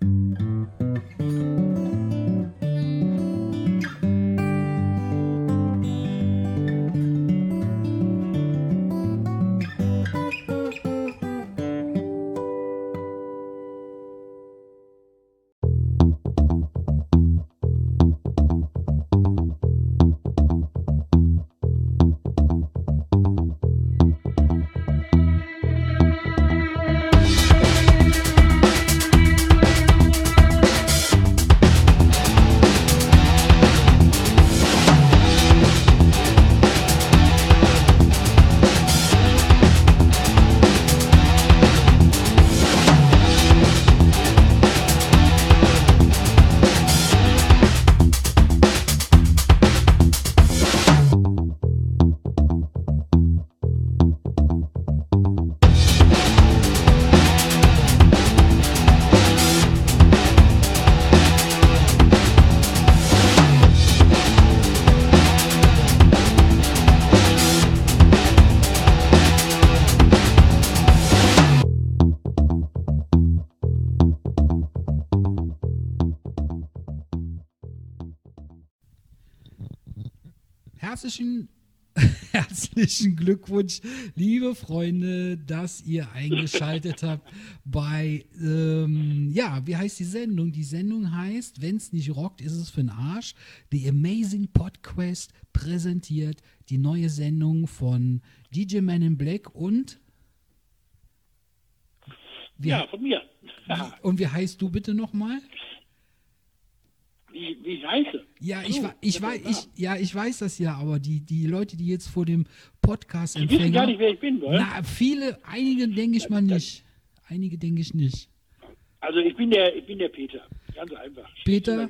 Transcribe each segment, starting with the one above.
Mm-hmm. Herzlichen Glückwunsch, liebe Freunde, dass ihr eingeschaltet habt bei, ähm, ja, wie heißt die Sendung? Die Sendung heißt, wenn es nicht rockt, ist es für den Arsch. The Amazing Podcast präsentiert die neue Sendung von DJ Man in Black und wie, Ja, von mir. und wie heißt du bitte nochmal? Wie, wie ich heiße. Ja, ich, So, ich, das weiß, ich, ja, ich weiß das ja, aber die, die Leute, die jetzt vor dem Podcast Die wissen gar empfängen, nicht, wer ich bin, oder? na, viele, einige denke ich mal nicht. Einige denke ich nicht. Also ich bin der, ich bin der Peter. Ganz einfach. Peter?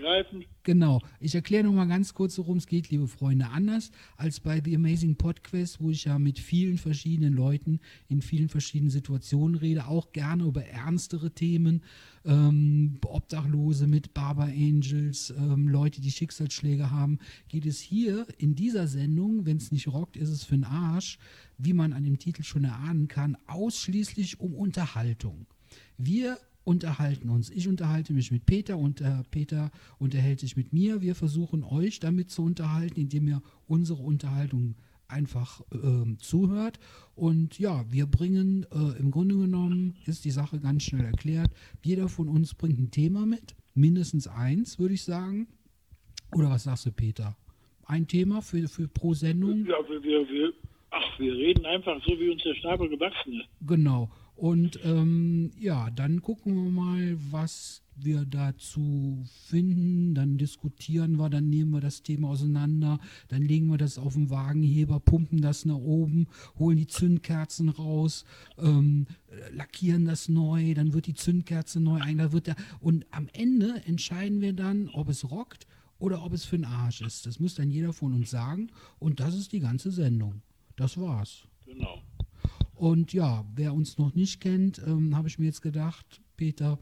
Genau. Ich erkläre noch mal ganz kurz, worum es geht, liebe Freunde. Anders als bei The Amazing Podcast, wo ich ja mit vielen verschiedenen Leuten in vielen verschiedenen Situationen rede, auch gerne über ernstere Themen, ähm, Obdachlose mit Barber Angels, ähm, Leute, die Schicksalsschläge haben, geht es hier in dieser Sendung, wenn es nicht rockt, ist es für den Arsch, wie man an dem Titel schon erahnen kann, ausschließlich um Unterhaltung. Wir unterhalten uns. Ich unterhalte mich mit Peter und äh, Peter unterhält sich mit mir. Wir versuchen euch damit zu unterhalten, indem ihr unsere Unterhaltung einfach ähm, zuhört. Und ja, wir bringen, äh, im Grunde genommen ist die Sache ganz schnell erklärt. Jeder von uns bringt ein Thema mit, mindestens eins, würde ich sagen. Oder was sagst du, Peter? Ein Thema für, für pro Sendung? Ja, wir, wir, wir, ach, wir reden einfach so, wie uns der Schnabel gewachsen ist. Genau. Und ähm, ja, dann gucken wir mal, was wir dazu finden. Dann diskutieren wir, dann nehmen wir das Thema auseinander, dann legen wir das auf den Wagenheber, pumpen das nach oben, holen die Zündkerzen raus, ähm, lackieren das neu, dann wird die Zündkerze neu ein, wird der, und am Ende entscheiden wir dann, ob es rockt oder ob es für den Arsch ist. Das muss dann jeder von uns sagen. Und das ist die ganze Sendung. Das war's. Genau. Und ja, wer uns noch nicht kennt, ähm, habe ich mir jetzt gedacht, Peter,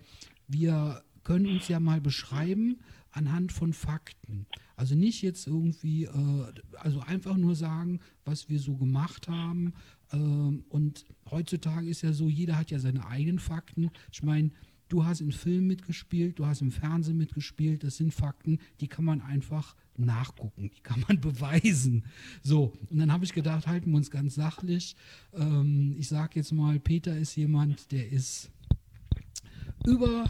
wir können uns ja mal beschreiben anhand von Fakten. Also nicht jetzt irgendwie, äh, also einfach nur sagen, was wir so gemacht haben. Ähm, und heutzutage ist ja so, jeder hat ja seine eigenen Fakten. Ich meine, du hast im Film mitgespielt, du hast im Fernsehen mitgespielt. Das sind Fakten, die kann man einfach nachgucken, die kann man beweisen. So, und dann habe ich gedacht, halten wir uns ganz sachlich. Ähm, ich sage jetzt mal, Peter ist jemand, der ist über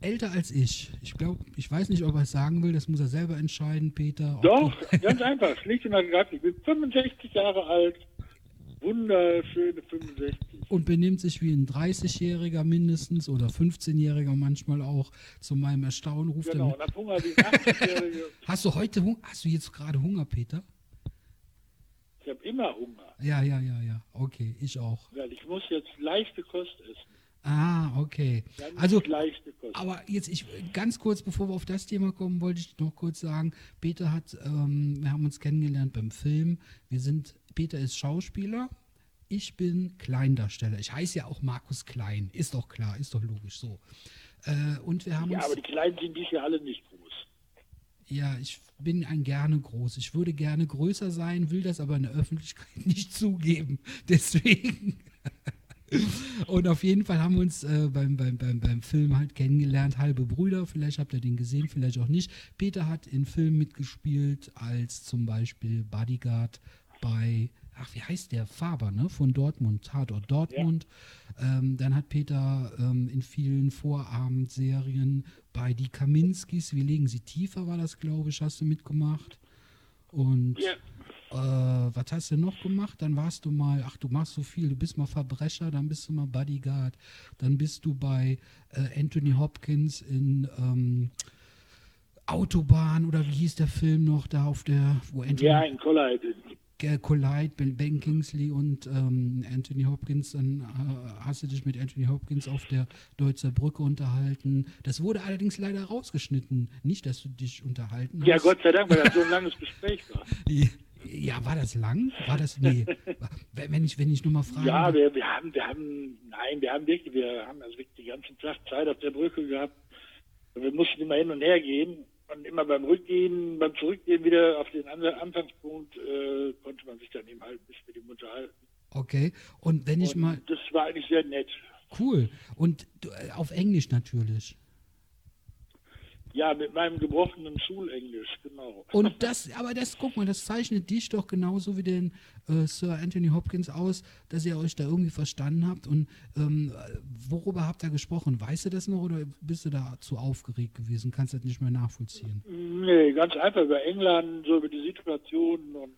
älter als ich. Ich glaube, ich weiß nicht, ob er es sagen will, das muss er selber entscheiden, Peter. Doch, ganz einfach. Schlicht und ergreifend. Ich bin 65 Jahre alt. Wunderschöne 65. und benimmt sich wie ein 30-Jähriger mindestens oder 15-Jähriger manchmal auch. Zu meinem Erstaunen ruft Genau, er. und hab Hunger wie ein 80-Jährige. Hast du heute Hunger? Hast du jetzt gerade Hunger, Peter? Ich habe immer Hunger. Ja, ja, ja, ja. Okay, ich auch. Weil ich muss jetzt leichte Kost essen. Ah, okay. Ganz Also, aber jetzt, ich ganz kurz, bevor wir auf das Thema kommen, wollte ich noch kurz sagen, Peter hat, ähm, wir haben uns kennengelernt beim Film. Wir sind, Peter ist Schauspieler, ich bin Kleindarsteller. Ich heiße ja auch Markus Klein, ist doch klar, ist doch logisch so. Äh, und wir haben ja, aber die Kleinen sind dies Jahr alle nicht groß. ja, ich bin ein gerne groß. Ich würde gerne größer sein, will das aber in der Öffentlichkeit nicht zugeben. Deswegen. Und auf jeden Fall haben wir uns äh, beim, beim, beim, beim Film halt kennengelernt, halbe Brüder, vielleicht habt ihr den gesehen, vielleicht auch nicht. Peter hat in Filmen mitgespielt, als zum Beispiel Bodyguard bei, ach, wie heißt der? Faber, ne? Von Dortmund, Tatort Dortmund. Ja. Ähm, dann hat Peter ähm, in vielen Vorabendserien bei Die Kaminskis, wie legen sie tiefer, war das, glaube ich, hast du mitgemacht. Und ja. äh, was hast du noch gemacht? Dann warst du mal, ach, du machst so viel, du bist mal Verbrecher, dann bist du mal Bodyguard, dann bist du bei äh, Anthony Hopkins in ähm, Autobahn oder wie hieß der Film noch da auf der, wo Anthony. Ja, in Collide. Collide, Ben Kingsley und ähm, Anthony Hopkins, dann äh, hast du dich mit Anthony Hopkins auf der Deutzer Brücke unterhalten. Das wurde allerdings leider rausgeschnitten. Nicht, dass du dich unterhalten hast. Ja, Gott sei Dank, weil das so ein langes Gespräch war. Ja, war das lang? War das, nee, wenn ich, wenn ich nur mal frage. Ja, wir, wir haben, wir haben, nein, wir haben wirklich, wir haben also wirklich den ganzen Tag Zeit auf der Brücke gehabt. Wir mussten immer hin und her gehen und immer beim Rückgehen, beim Zurückgehen wieder auf den Anfangspunkt äh, konnte man sich dann eben halt bis mit ihm unterhalten. Okay, und wenn ich und mal. Das war eigentlich sehr nett. Cool. Und äh, auf Englisch natürlich. Ja, mit meinem gebrochenen Schulenglisch, genau. Und das, aber das, guck mal, das zeichnet dich doch genauso wie den äh, Sir Anthony Hopkins aus, dass ihr euch da irgendwie verstanden habt. Und ähm, worüber habt ihr gesprochen? Weißt du das noch oder bist du da zu aufgeregt gewesen? Kannst du das nicht mehr nachvollziehen? Nee, ganz einfach über England, so über die Situation und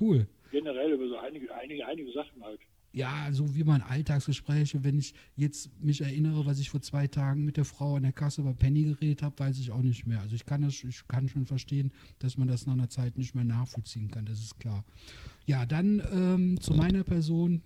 cool. Generell über so einige, einige, einige Sachen halt ja, so wie mein Alltagsgespräche, wenn ich jetzt mich erinnere, was ich vor zwei Tagen mit der Frau an der Kasse bei Penny geredet habe, weiß ich auch nicht mehr. Also ich kann das, ich kann schon verstehen, dass man das nach einer Zeit nicht mehr nachvollziehen kann, das ist klar. Ja, dann ähm, zu meiner Person.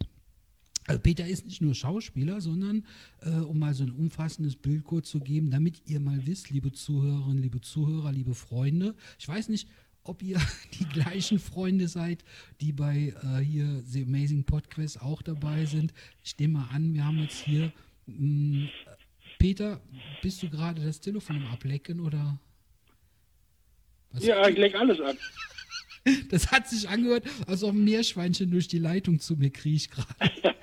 Also Peter ist nicht nur Schauspieler, sondern äh, um mal so ein umfassendes Bild kurz zu geben, damit ihr mal wisst, liebe Zuhörerinnen, liebe Zuhörer, liebe Freunde. Ich weiß nicht, ob ihr die gleichen Freunde seid, die bei äh, hier The Amazing Podcast auch dabei sind. Ich nehme mal an, wir haben jetzt hier. Mh, hm, Peter, bist du gerade das Telefon am Ablecken oder? Was ja, ich lecke alles ab. Das hat sich angehört, als ob ein Meerschweinchen durch die Leitung zu mir kriecht gerade.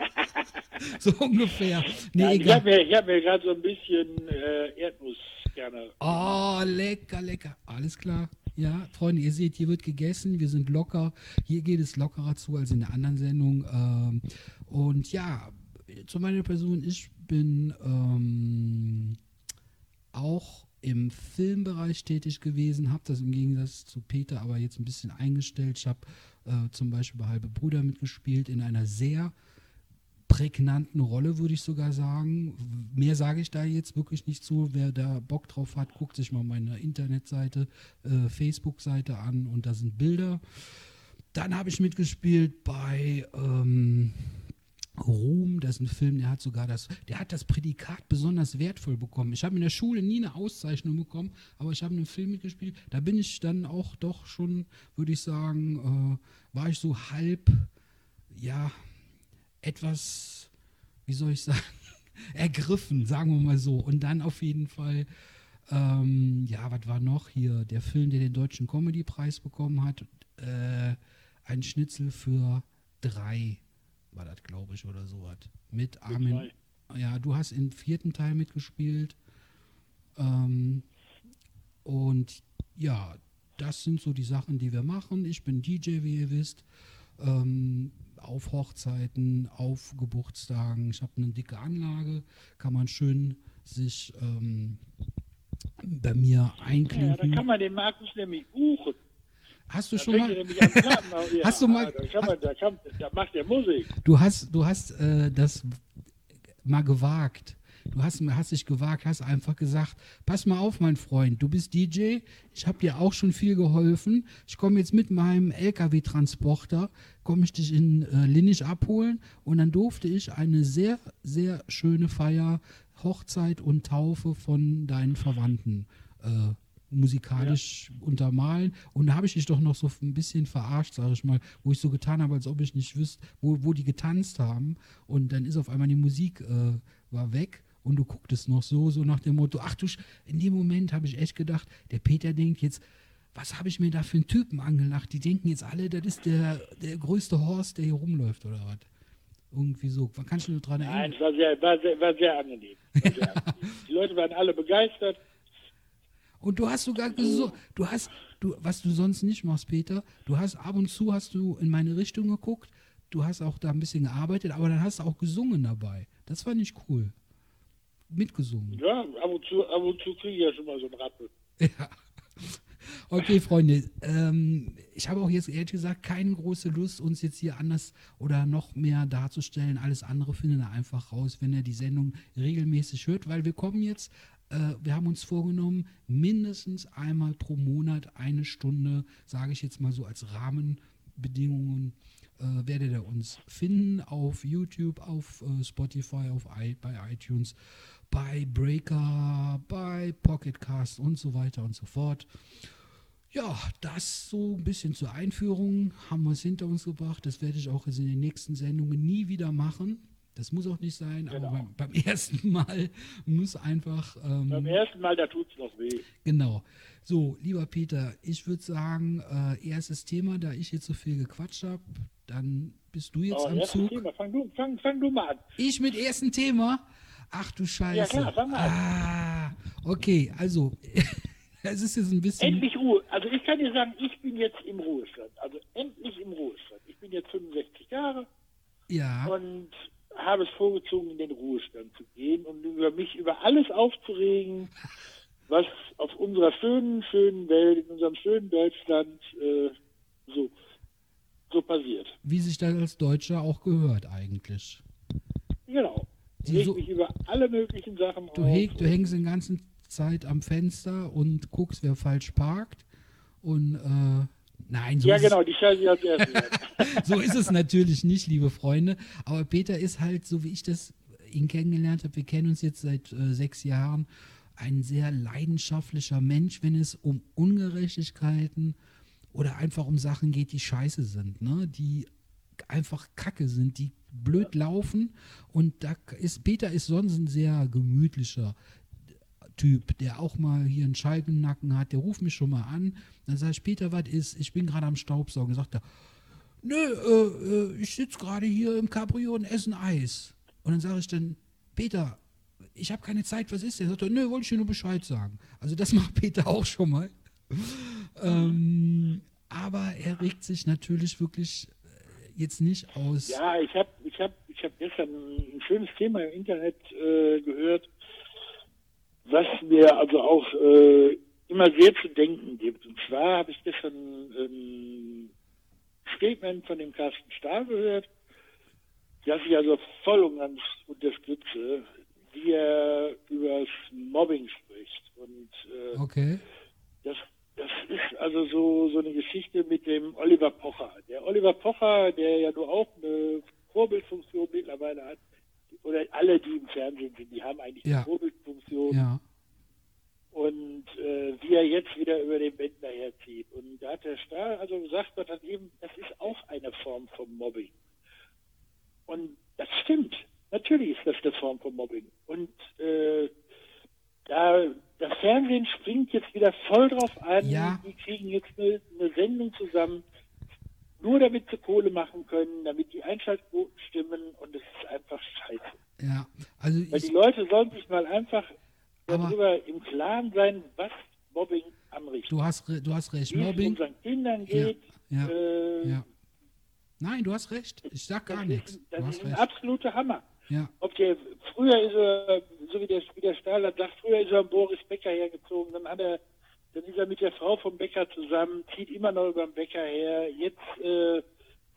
so ungefähr. Nee, ja, ich habe mir, hab mir gerade so ein bisschen äh, Erdnuss gerne. Oh, lecker, lecker. Alles klar. Ja, Freunde, ihr seht, hier wird gegessen, wir sind locker. Hier geht es lockerer zu als in der anderen Sendung. Ähm, und ja, zu meiner Person, ich bin ähm, auch im Filmbereich tätig gewesen, habe das im Gegensatz zu Peter aber jetzt ein bisschen eingestellt. Ich habe äh, zum Beispiel bei Halbe Brüder mitgespielt in einer sehr prägnanten Rolle, würde ich sogar sagen. Mehr sage ich da jetzt wirklich nicht zu. Wer da Bock drauf hat, guckt sich mal meine Internetseite, äh, Facebook-Seite an und da sind Bilder. Dann habe ich mitgespielt bei ähm, Ruhm, das ist ein Film, der hat sogar das, der hat das Prädikat besonders wertvoll bekommen. Ich habe in der Schule nie eine Auszeichnung bekommen, aber ich habe einen Film mitgespielt. Da bin ich dann auch doch schon, würde ich sagen, äh, war ich so halb, ja, etwas, wie soll ich sagen, ergriffen, sagen wir mal so. Und dann auf jeden Fall, ähm, ja, was war noch hier? Der Film, der den Deutschen Comedy-Preis bekommen hat, äh, ein Schnitzel für drei, war das, glaube ich, oder so was. Mit Armin. Ja, du hast im vierten Teil mitgespielt. Ähm, und ja, das sind so die Sachen, die wir machen. Ich bin DJ, wie ihr wisst. Ähm, auf Hochzeiten, auf Geburtstagen. Ich habe eine dicke Anlage, kann man schön sich ähm, bei mir einklinken. Ja, dann kann man den Markus nämlich buchen. Hast du da schon mal? hast du mal? Da, man, da, kann, da, macht der Musik. Du hast, du hast äh, das mal gewagt. Du hast, hast dich gewagt, hast einfach gesagt, pass mal auf, mein Freund, du bist DJ, ich habe dir auch schon viel geholfen. Ich komme jetzt mit meinem LKW-Transporter, komme ich dich in äh, Linnich abholen und dann durfte ich eine sehr, sehr schöne Feier, Hochzeit und Taufe von deinen Verwandten äh, musikalisch ja. untermalen. Und da habe ich dich doch noch so ein bisschen verarscht, sage ich mal, wo ich so getan habe, als ob ich nicht wüsste, wo, wo die getanzt haben. Und dann ist auf einmal die Musik äh, war weg und du gucktest noch so, so nach dem Motto, ach du, in dem Moment habe ich echt gedacht, der Peter denkt jetzt, was habe ich mir da für einen Typen angelacht? Die denken jetzt alle, das ist der, der größte Horst, der hier rumläuft oder was? Irgendwie so. Kannst du dich daran Nein, erinnern? es war sehr, war sehr, war sehr angenehm. War sehr angenehm. Die Leute waren alle begeistert. Und du hast sogar gesungen. Du hast, du, was du sonst nicht machst, Peter, du hast ab und zu hast du in meine Richtung geguckt, du hast auch da ein bisschen gearbeitet, aber dann hast du auch gesungen dabei. Das fand ich cool. Mitgesungen. Ja, ab und zu, ab und zu kriege ich ja schon mal so einen Rappel. Ja. Okay, Freunde, ähm, ich habe auch jetzt ehrlich gesagt keine große Lust, uns jetzt hier anders oder noch mehr darzustellen. Alles andere findet ihr einfach raus, wenn ihr die Sendung regelmäßig hört, weil wir kommen jetzt, äh, wir haben uns vorgenommen, mindestens einmal pro Monat eine Stunde, sage ich jetzt mal so als Rahmenbedingungen, äh, werdet ihr uns finden auf YouTube, auf äh, Spotify, auf I bei iTunes, bei Breaker, bei Pocketcast und so weiter und so fort. Ja, das so ein bisschen zur Einführung haben wir es hinter uns gebracht. Das werde ich auch in den nächsten Sendungen nie wieder machen. Das muss auch nicht sein, aber Genau. beim, beim ersten Mal muss einfach. Ähm, Beim ersten Mal, da tut es noch weh. Genau. So, lieber Peter, ich würde sagen, äh, erstes Thema, da ich jetzt so viel gequatscht habe, dann bist du jetzt Oh, am Zug. Thema. Fang, du, fang, fang du mal an. Ich mit ersten Thema? Ach du Scheiße. Ja, klar, fang mal an. Ah, okay, also, es ist jetzt ein bisschen. Endlich Ruhe. Also ich kann dir sagen, ich bin jetzt im Ruhestand. Also endlich im Ruhestand. Ich bin jetzt 65 Jahre Ja, und habe es vorgezogen, in den Ruhestand zu gehen und über mich über alles aufzuregen, was auf unserer schönen, schönen Welt, in unserem schönen Deutschland äh, so, so passiert. wie sich das als Deutscher auch gehört eigentlich. Genau. Ich Die so- mich über alle möglichen Sachen Du, häng, du hängst die ganze Zeit am Fenster und guckst, wer falsch parkt. Und, äh, nein, so ja, genau, die ich als erstes. so ist es natürlich nicht, liebe Freunde. Aber Peter ist halt, so wie ich das ihn kennengelernt habe, wir kennen uns jetzt seit äh, sechs Jahren, ein sehr leidenschaftlicher Mensch, wenn es um Ungerechtigkeiten oder einfach um Sachen geht, die scheiße sind, ne? die einfach kacke sind, die blöd laufen. Und da ist Peter ist sonst ein sehr gemütlicher Typ, der auch mal hier einen Schalkennacken hat, der ruft mich schon mal an. Dann sage ich, Peter, was ist? Ich bin gerade am Staubsaugen. Sagt er, nö, äh, äh, ich sitze gerade hier im Cabrio und esse Eis. Und dann sage ich dann, Peter, ich habe keine Zeit, was ist denn? Sagt er, nö, wollte ich dir nur Bescheid sagen. Also das macht Peter auch schon mal. ähm, aber er regt sich natürlich wirklich äh, jetzt nicht aus. Ja, ich habe ich hab, ich hab gestern ein schönes Thema im Internet äh, gehört, was mir also auch äh, immer sehr zu denken gibt. Und zwar habe ich gestern ein Statement von dem Carsten Stahl gehört, das ich also voll und ganz unterstütze, wie er über das Mobbing spricht. Und äh, Okay. das, das ist also so, so eine Geschichte mit dem Oliver Pocher. Der Oliver Pocher, der ja nur auch eine Vorbildfunktion mittlerweile hat, oder alle, die im Fernsehen sind, die haben eigentlich Ja. eine Vorbildfunktion. Ja. Und äh, wie er jetzt wieder über den Bändler herzieht. Und da hat der Stahl also gesagt, das, hat eben, das ist auch eine Form von Mobbing. Und das stimmt. Natürlich ist das eine Form von Mobbing. Und äh, da das Fernsehen springt jetzt wieder voll drauf an. Ja. Die kriegen jetzt eine, eine Sendung zusammen, nur damit sie Kohle machen können, damit die Einschaltquoten stimmen. Und es ist einfach scheiße. Ja. Also Weil die Leute sollen sich mal einfach darüber im Klaren sein, was Mobbing anrichtet. du hast, du hast recht. Wie es Mobbing. unseren Kindern geht. Ja, äh, Ja. Nein, du hast recht. Ich sag gar nichts. Das ist ein recht. absoluter Hammer. Ja. Ob der früher ist er, so wie der, wie der Stahl hat, sagt, früher ist er Boris Becker hergezogen, dann hat er, dann ist er mit der Frau vom Bäcker zusammen, zieht immer noch über den Bäcker her, jetzt äh,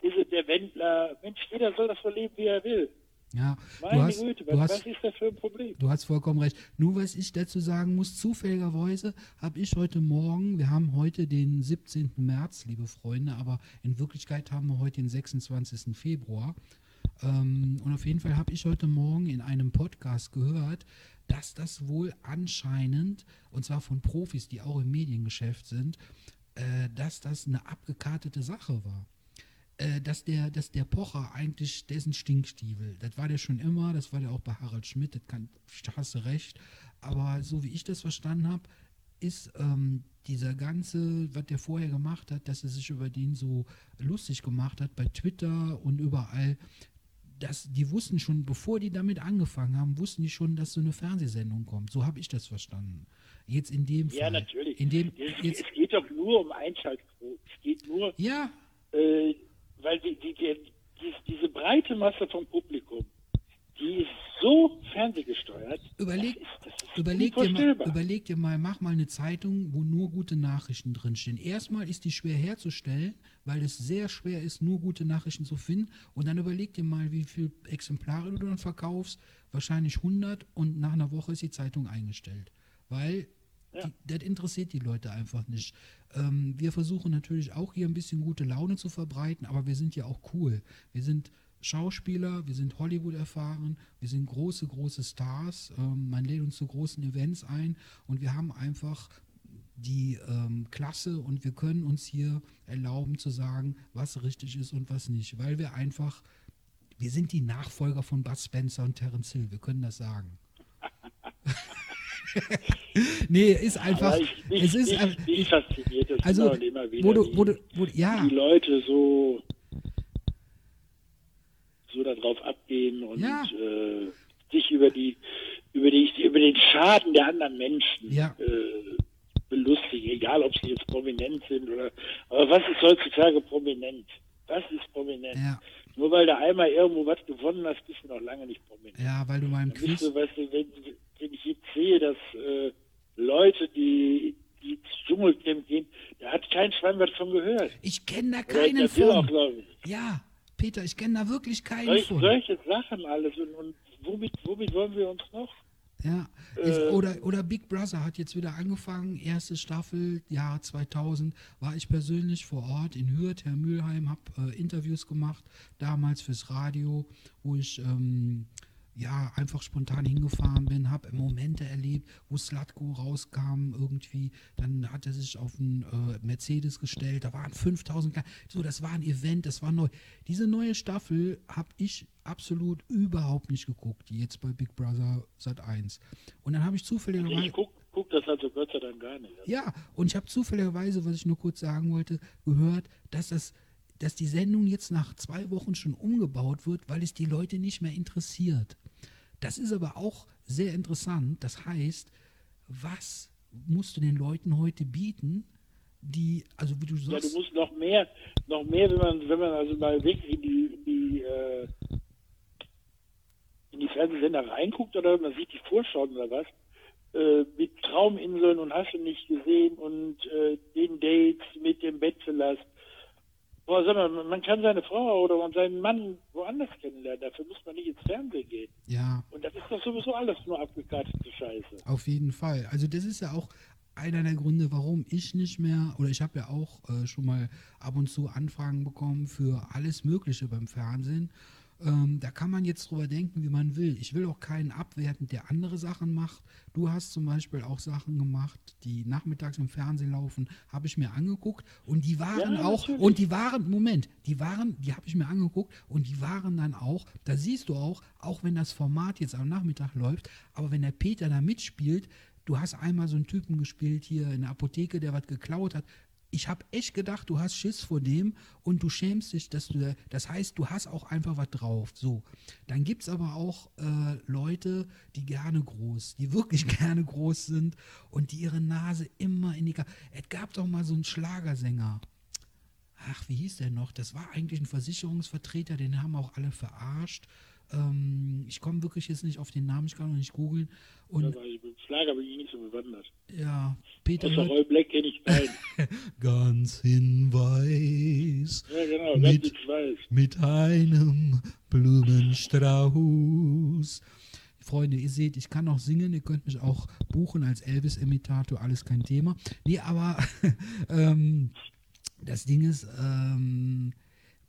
ist es der Wendler. Mensch, jeder soll das so leben, wie er will. Ja. Du Meine hast, Güte, du was, hast, was ist das für ein Problem? Du hast vollkommen recht. Nur was ich dazu sagen muss, zufälligerweise habe ich heute Morgen, wir haben heute den 17. März, liebe Freunde, aber in Wirklichkeit haben wir heute den 26. Februar. Ähm, und auf jeden Fall habe ich heute Morgen in einem Podcast gehört, dass das wohl anscheinend, und zwar von Profis, die auch im Mediengeschäft sind, äh, dass das eine abgekartete Sache war äh, dass der, dass der Pocher eigentlich, der ist ein Stinkstiefel. Das war der schon immer, das war der auch bei Harald Schmidt, das kann, hast du recht. Aber so wie ich das verstanden habe, ist ähm, dieser ganze, was der vorher gemacht hat, dass er sich über den so lustig gemacht hat bei Twitter und überall, das, die wussten schon, bevor die damit angefangen haben, wussten die schon, dass so eine Fernsehsendung kommt. So habe ich das verstanden. Jetzt in dem Fall. Ja, natürlich. In dem, es, jetzt, es geht doch nur um Einschaltquoten. Es geht nur, ja, äh, weil die, die, die, die, diese breite Masse vom Publikum, die ist so fernsehgesteuert. Überleg, das ist, das ist überleg, dir mal, überleg dir mal, mach mal eine Zeitung, wo nur gute Nachrichten drinstehen. Erstmal ist die schwer herzustellen, weil es sehr schwer ist, nur gute Nachrichten zu finden. Und dann überleg dir mal, wie viele Exemplare du dann verkaufst. Wahrscheinlich 100 und nach einer Woche ist die Zeitung eingestellt. Weil Ja. die, das interessiert die Leute einfach nicht. Ähm, wir versuchen natürlich auch hier ein bisschen gute Laune zu verbreiten, aber wir sind ja auch cool. Wir sind Schauspieler, wir sind Hollywood erfahren, wir sind große, große Stars. Ähm, man lädt uns zu großen Events ein und wir haben einfach die ähm, Klasse und wir können uns hier erlauben zu sagen, was richtig ist und was nicht, weil wir einfach, wir sind die Nachfolger von Bud Spencer und Terence Hill, wir können das sagen. nee, ist einfach, ich, mich, es ist ich, fasziniert das also, immer wieder, wo du, wo du, wo, ja, die Leute so, so darauf abgehen und Ja. äh, sich über die, über die, über den Schaden der anderen Menschen Ja. äh, belustigen, egal ob sie jetzt prominent sind oder, aber was ist heutzutage prominent? Was ist prominent? ja, Nur weil du einmal irgendwo was gewonnen hast, bist du noch lange nicht prominent. ja, weil du Dann bist Quiz, du, weißt du, wenn, wenn ich jetzt sehe, dass äh, Leute, die, die ins Dschungelcamp gehen, da hat kein Schwein was von gehört. ich kenne da keinen auch, von. glaub ich, Ja, Peter, ich kenne da wirklich keinen solch, von. solche Sachen alles. Und, und womit, womit wollen wir uns noch? Ja, ist, Äh, oder, oder Big Brother hat jetzt wieder angefangen, erste Staffel, Jahr 2000, war ich persönlich vor Ort in Hürth, Herr Mülheim, habe äh, Interviews gemacht, damals fürs Radio, wo ich ähm, ja einfach spontan hingefahren bin, habe Momente erlebt, wo Slatko rauskam irgendwie, dann hat er sich auf einen äh, Mercedes gestellt, da waren 5000, Kle- so, das war ein Event, das war neu. Diese neue Staffel habe ich absolut überhaupt nicht geguckt, die jetzt bei Big Brother Sat 1. Und dann habe ich zufälligerweise Ich guck, guck das also Gott sei Dank gar nicht. ja, und ich habe zufälligerweise, was ich nur kurz sagen wollte, gehört, dass das dass die Sendung jetzt nach zwei Wochen schon umgebaut wird, weil es die Leute nicht mehr interessiert. Das ist aber auch sehr interessant. Das heißt, was musst du den Leuten heute bieten, die, also wie du Ja, sagst, du musst noch mehr, noch mehr, wenn man, wenn man also mal wirklich in die, in die, äh, in die Fernsehsender reinguckt oder man sieht die Vorschauen oder was, äh, mit Trauminseln und hast du nicht gesehen und äh, den Dates mit dem Bachelors. Boah, sag mal, man kann seine Frau oder seinen Mann woanders kennenlernen, dafür muss man nicht ins Fernsehen gehen. ja, Und das ist doch sowieso alles nur abgekartete Scheiße. Auf jeden Fall. Also das ist ja auch einer der Gründe, warum ich nicht mehr, oder ich habe ja auch äh, schon mal ab und zu Anfragen bekommen für alles Mögliche beim Fernsehen. Ähm, da kann man jetzt drüber denken, wie man will. Ich will auch keinen abwerten, der andere Sachen macht. Du hast zum Beispiel auch Sachen gemacht, die nachmittags im Fernsehen laufen, habe ich mir angeguckt und die waren Ja, auch, natürlich. und die waren, Moment, die waren, die habe ich mir angeguckt und die waren dann auch, da siehst du auch, auch wenn das Format jetzt am Nachmittag läuft, aber wenn der Peter da mitspielt, du hast einmal so einen Typen gespielt hier in der Apotheke, der was geklaut hat. Ich habe echt gedacht, du hast Schiss vor dem und du schämst dich, dass du, da- das heißt, du hast auch einfach was drauf. So, dann gibt es aber auch äh, Leute, die gerne groß, die wirklich gerne groß sind und die ihre Nase immer in die. Ka es gab doch mal so einen Schlagersänger. Ach, wie hieß der noch? Das war eigentlich ein Versicherungsvertreter, den haben auch alle verarscht. Ähm, ich komme wirklich jetzt nicht auf den Namen, ich kann noch nicht googeln. Und ich bin Schlager bin ich nicht so bewandert. ja, Peter Außer Roy Black kenne ich keinen. ganz in weiß ja, genau, ganz Mit- ich weiß. mit einem Blumenstrauß. Freunde, ihr seht, ich kann auch singen, ihr könnt mich auch buchen als Elvis-Imitator, alles kein Thema. Nee, aber ähm, das Ding ist, ähm,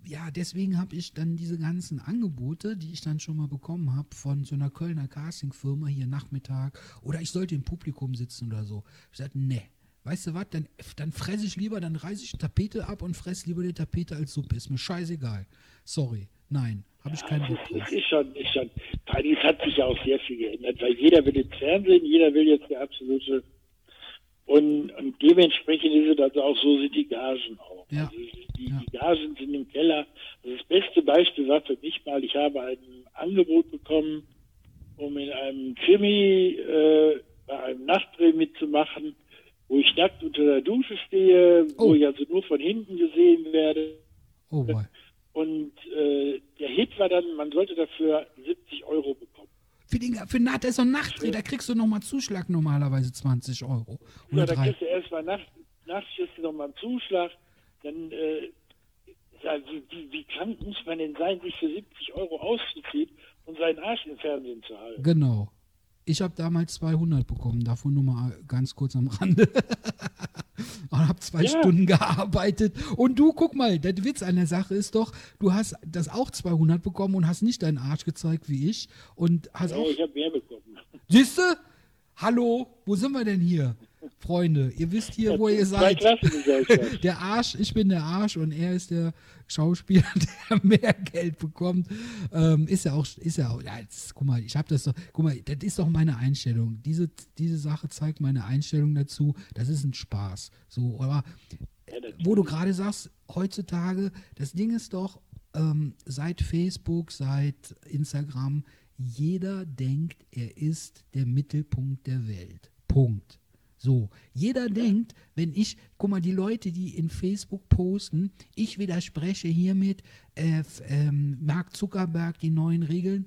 ja, deswegen habe ich dann diese ganzen Angebote, die ich dann schon mal bekommen habe von so einer Kölner Castingfirma hier Nachmittag oder ich sollte im Publikum sitzen oder so. Ich sagte, nee, weißt du was, dann, dann fresse ich lieber, dann reiße ich die Tapete ab und fresse lieber die Tapete als Suppe. Ist mir scheißegal. Sorry, nein, habe ich keinen Bock Es drauf. ist schon, ist schon, vor allem, es hat sich ja auch sehr viel geändert, weil jeder will ins Fernsehen, jeder will jetzt der absolute Und, und dementsprechend ist es also auch so, sind die Gagen auch. Ja. Also die, Ja. die Gagen sind im Keller. Also das beste Beispiel war für mich mal, ich habe ein Angebot bekommen, um in einem Krimi äh, bei einem Nachtdreh mitzumachen, wo ich nackt unter der Dusche stehe, Oh. wo ich also nur von hinten gesehen werde. Oh boy. Und äh, der Hit war dann, man sollte dafür 70 Euro bekommen. Für, den, für Nacht, ist so ein Nachtdreh, da kriegst du nochmal Zuschlag normalerweise 20 Euro. Ja, Oder da drei. kriegst du erstmal nachts, nachts kriegst du nochmal einen Zuschlag. Dann, äh, wie, wie, wie krank muss man denn sein, sich für 70 Euro auszuziehen und seinen Arsch im Fernsehen zu halten? Genau. Ich habe damals 200 bekommen, davon nur mal ganz kurz am Rande. Und habe zwei Ja. Stunden gearbeitet. Und du, guck mal, der Witz an der Sache ist doch, du hast das auch 200 bekommen und hast nicht deinen Arsch gezeigt wie ich. Und hast Ja, auch. ich habe mehr bekommen. Siehste? Hallo? Wo sind wir denn hier? Freunde, ihr wisst hier, wo ihr seid. Der Arsch, ich bin der Arsch und er ist der Schauspieler, der mehr Geld bekommt. Ähm, ist ja auch, ist ja auch, ja, jetzt, guck mal, ich habe das doch, guck mal, das ist doch meine Einstellung. Diese, diese Sache zeigt meine Einstellung dazu. Das ist ein Spaß. So, aber wo du gerade sagst, heutzutage, das Ding ist doch, ähm, seit Facebook, seit Instagram, jeder denkt, er ist der Mittelpunkt der Welt. Punkt. So, jeder denkt, wenn ich, guck mal, die Leute, die in Facebook posten, ich widerspreche hiermit äh, ähm, Mark Zuckerberg die neuen Regeln,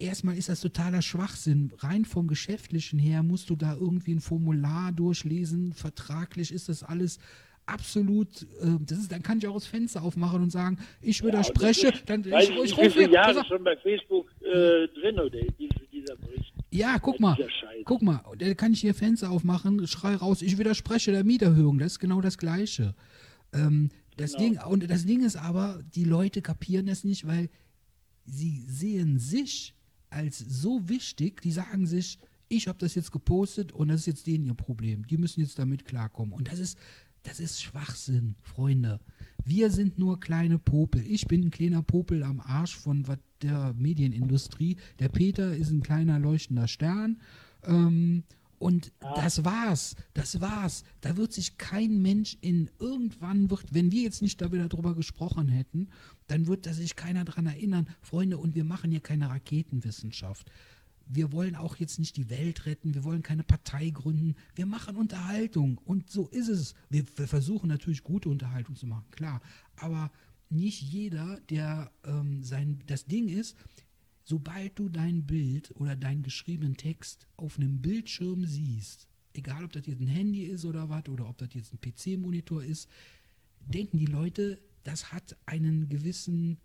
erstmal ist das totaler Schwachsinn. Rein vom Geschäftlichen her musst du da irgendwie ein Formular durchlesen. Vertraglich ist das alles absolut, äh, das ist, dann kann ich auch das Fenster aufmachen und sagen, ich widerspreche, dann Weiß ich, ich ich wie rufe viele Jahre schon bei Facebook äh, drin, oder diese, dieser Bericht. Ja, guck mal, guck mal, da kann ich hier Fenster aufmachen, schrei raus, ich widerspreche der Mieterhöhung, das ist genau das Gleiche. Ähm, das Genau. Ding, und das Ding ist aber, die Leute kapieren das nicht, weil sie sehen sich als so wichtig, die sagen sich, ich habe das jetzt gepostet und das ist jetzt denen ihr Problem. Die müssen jetzt damit klarkommen. Und das ist, das ist Schwachsinn, Freunde. Wir sind nur kleine Popel. Ich bin ein kleiner Popel am Arsch von der Medienindustrie. Der Peter ist ein kleiner leuchtender Stern. Ähm, und das war's. Das war's. Da wird sich kein Mensch in irgendwann wird, wenn wir jetzt nicht da wieder drüber gesprochen hätten, dann wird da sich keiner dran erinnern. Freunde, und wir machen hier keine Raketenwissenschaft. Wir wollen auch jetzt nicht die Welt retten, wir wollen keine Partei gründen, wir machen Unterhaltung und so ist es. Wir, wir versuchen natürlich gute Unterhaltung zu machen, klar, aber nicht jeder, der ähm, sein, das Ding ist, sobald du dein Bild oder deinen geschriebenen Text auf einem Bildschirm siehst, egal ob das jetzt ein Handy ist oder was, oder ob das jetzt ein PC-Monitor ist, denken die Leute, das hat einen gewissen,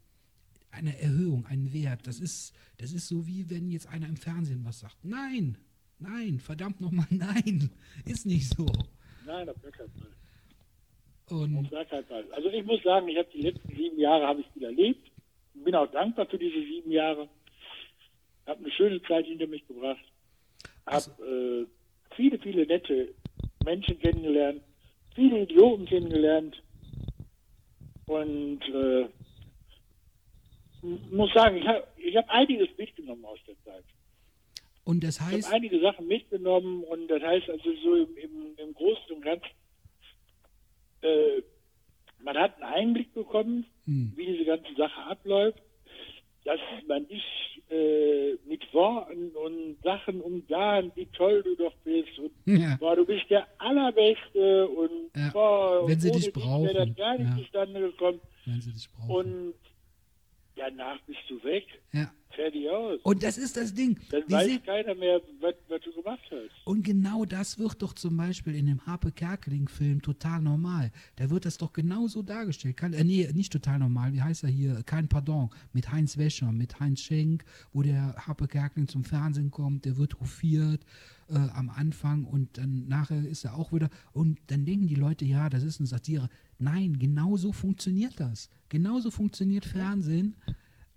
eine Erhöhung, einen Wert. Das ist, das ist so wie wenn jetzt einer im Fernsehen was sagt. Nein, nein, verdammt nochmal, nein, ist nicht so. Nein, auf gar keinen Fall. Und Auf gar keinen Fall. Also ich muss sagen, ich habe die letzten sieben Jahre habe ich viel erlebt. Bin auch dankbar für diese sieben Jahre. Habe eine schöne Zeit hinter mich gebracht. Habe äh, viele, viele nette Menschen kennengelernt. Viele Idioten kennengelernt. Und äh, muss sagen, ich habe ich hab einiges mitgenommen aus der Zeit. Und das Ich heißt, habe einige Sachen mitgenommen und das heißt also so im, im, im Großen und Ganzen, äh, man hat einen Einblick bekommen, Hm. wie diese ganze Sache abläuft, dass man nicht äh, mit Worten und Sachen umgarnt, wie toll du doch bist und Ja. boah, du bist der Allerbeste und Ja. boah, Wenn sie dich wäre brauchen, das gar nicht ja. zustande gekommen wenn sie dich brauchen. und danach bist du weg, ja. Fertig aus. Und das ist das Ding. Dann Wir weiß keiner mehr, was, was du gemacht hast. Und genau das wird doch zum Beispiel in dem Harpe Kerkeling-Film total normal. Da wird das doch genauso dargestellt. Kann, äh, nee, nicht total normal. Wie heißt er hier? Kein Pardon. Mit Heinz Wäscher, mit Heinz Schenk, wo der Harpe Kerkeling zum Fernsehen kommt. Der wird hofiert äh, am Anfang und dann nachher ist er auch wieder. Und dann denken die Leute, ja, das ist eine Satire. Nein, genauso funktioniert das. Genauso funktioniert Fernsehen.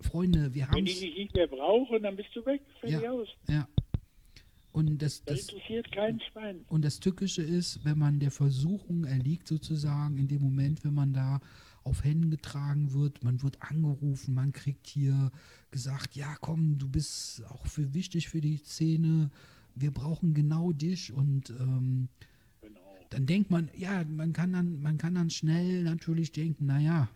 Freunde, wir haben Wenn die dich nicht mehr brauchen, dann bist du weg, fertig Ja. aus. Ja. Und das, Das, das, interessiert kein Schwein. Und das Tückische ist, wenn man der Versuchung erliegt, sozusagen, in dem Moment, wenn man da auf Händen getragen wird, man wird angerufen, man kriegt hier gesagt, ja komm, du bist auch für wichtig für die Szene, wir brauchen genau dich und ähm, dann denkt man, ja, man kann dann, man kann dann schnell natürlich denken, naja,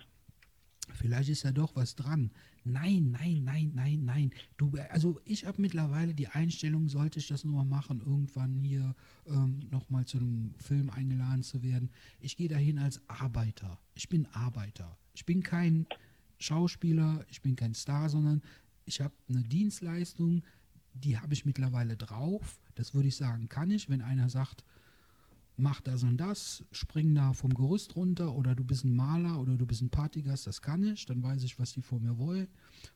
vielleicht ist ja doch was dran. Nein, nein, nein, nein, nein. Du, also ich habe mittlerweile die Einstellung, sollte ich das nur mal machen, irgendwann hier ähm, nochmal zu einem Film eingeladen zu werden. Ich gehe dahin als Arbeiter. Ich bin Arbeiter. Ich bin kein Schauspieler, ich bin kein Star, sondern ich habe eine Dienstleistung, die habe ich mittlerweile drauf. Das würde ich sagen, kann ich. Wenn einer sagt, mach das und das, spring da vom Gerüst runter oder du bist ein Maler oder du bist ein Partygast, das kann ich, dann weiß ich, was die von mir wollen.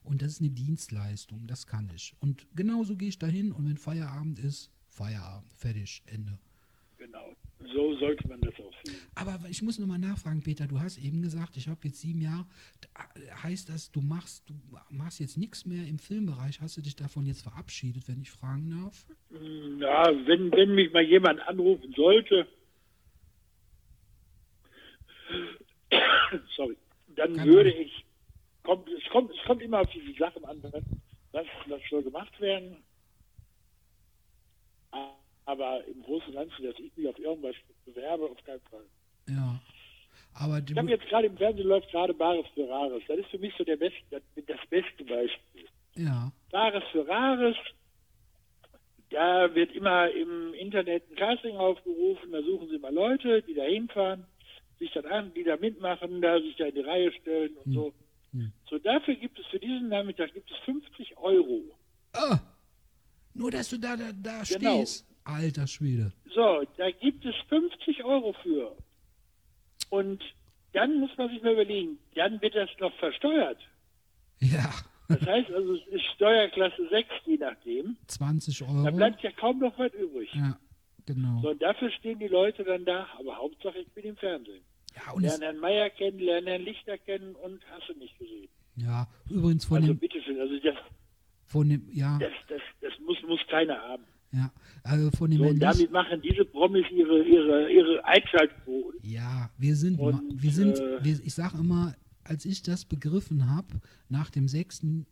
Und das ist eine Dienstleistung, das kann ich. Und genauso gehe ich dahin und wenn Feierabend ist, Feierabend, fertig, Ende. Genau, so sollte man das auch sehen. Aber ich muss nochmal nachfragen, Peter, du hast eben gesagt, ich habe jetzt sieben Jahre. Heißt das, du machst, du machst jetzt nichts mehr im Filmbereich? Hast du dich davon jetzt verabschiedet, wenn ich fragen darf? Ja, wenn, wenn mich mal jemand anrufen sollte, sorry, dann Kein würde ich, kommt, es, kommt, es kommt immer auf diese Sachen an, was, was soll gemacht werden. Aber im Großen und Ganzen, dass ich mich auf irgendwas bewerbe, auf keinen Fall. Ja. Aber Ich habe jetzt gerade im Fernsehen läuft gerade Bares für Rares. Das ist für mich so der beste, das, das beste Beispiel. ja, Bares für Rares, da wird immer im Internet ein Casting aufgerufen, da suchen sie mal Leute, die da hinfahren, sich dann an, die da mitmachen, da sich da in die Reihe stellen und so. Hm. So, dafür gibt es für diesen Nachmittag gibt es 50 Euro. Ah, nur, dass du da, da, da Genau. stehst. Alter Schwede. So, da gibt es 50 Euro für. Und dann muss man sich mal überlegen, dann wird das noch versteuert. Ja, Das heißt also, es ist Steuerklasse 6, je nachdem. 20 Da Euro. bleibt ja kaum noch was übrig. Ja, genau. So, und dafür stehen die Leute dann da. Aber Hauptsache, ich bin im Fernsehen. Ja, und Lernen Herrn Meier kennen, lernen Herrn Lichter kennen und hast du nicht gesehen. ja, übrigens von Also dem, bitteschön, also das, von dem, ja, das, das, das muss, muss keiner haben. Ja, also von dem So, und damit machen diese Promis ihre, ihre, ihre Einschaltquoten. Ja, wir sind, Und, wir sind, äh, wir, ich sag immer, als ich das begriffen habe, nach dem sechsten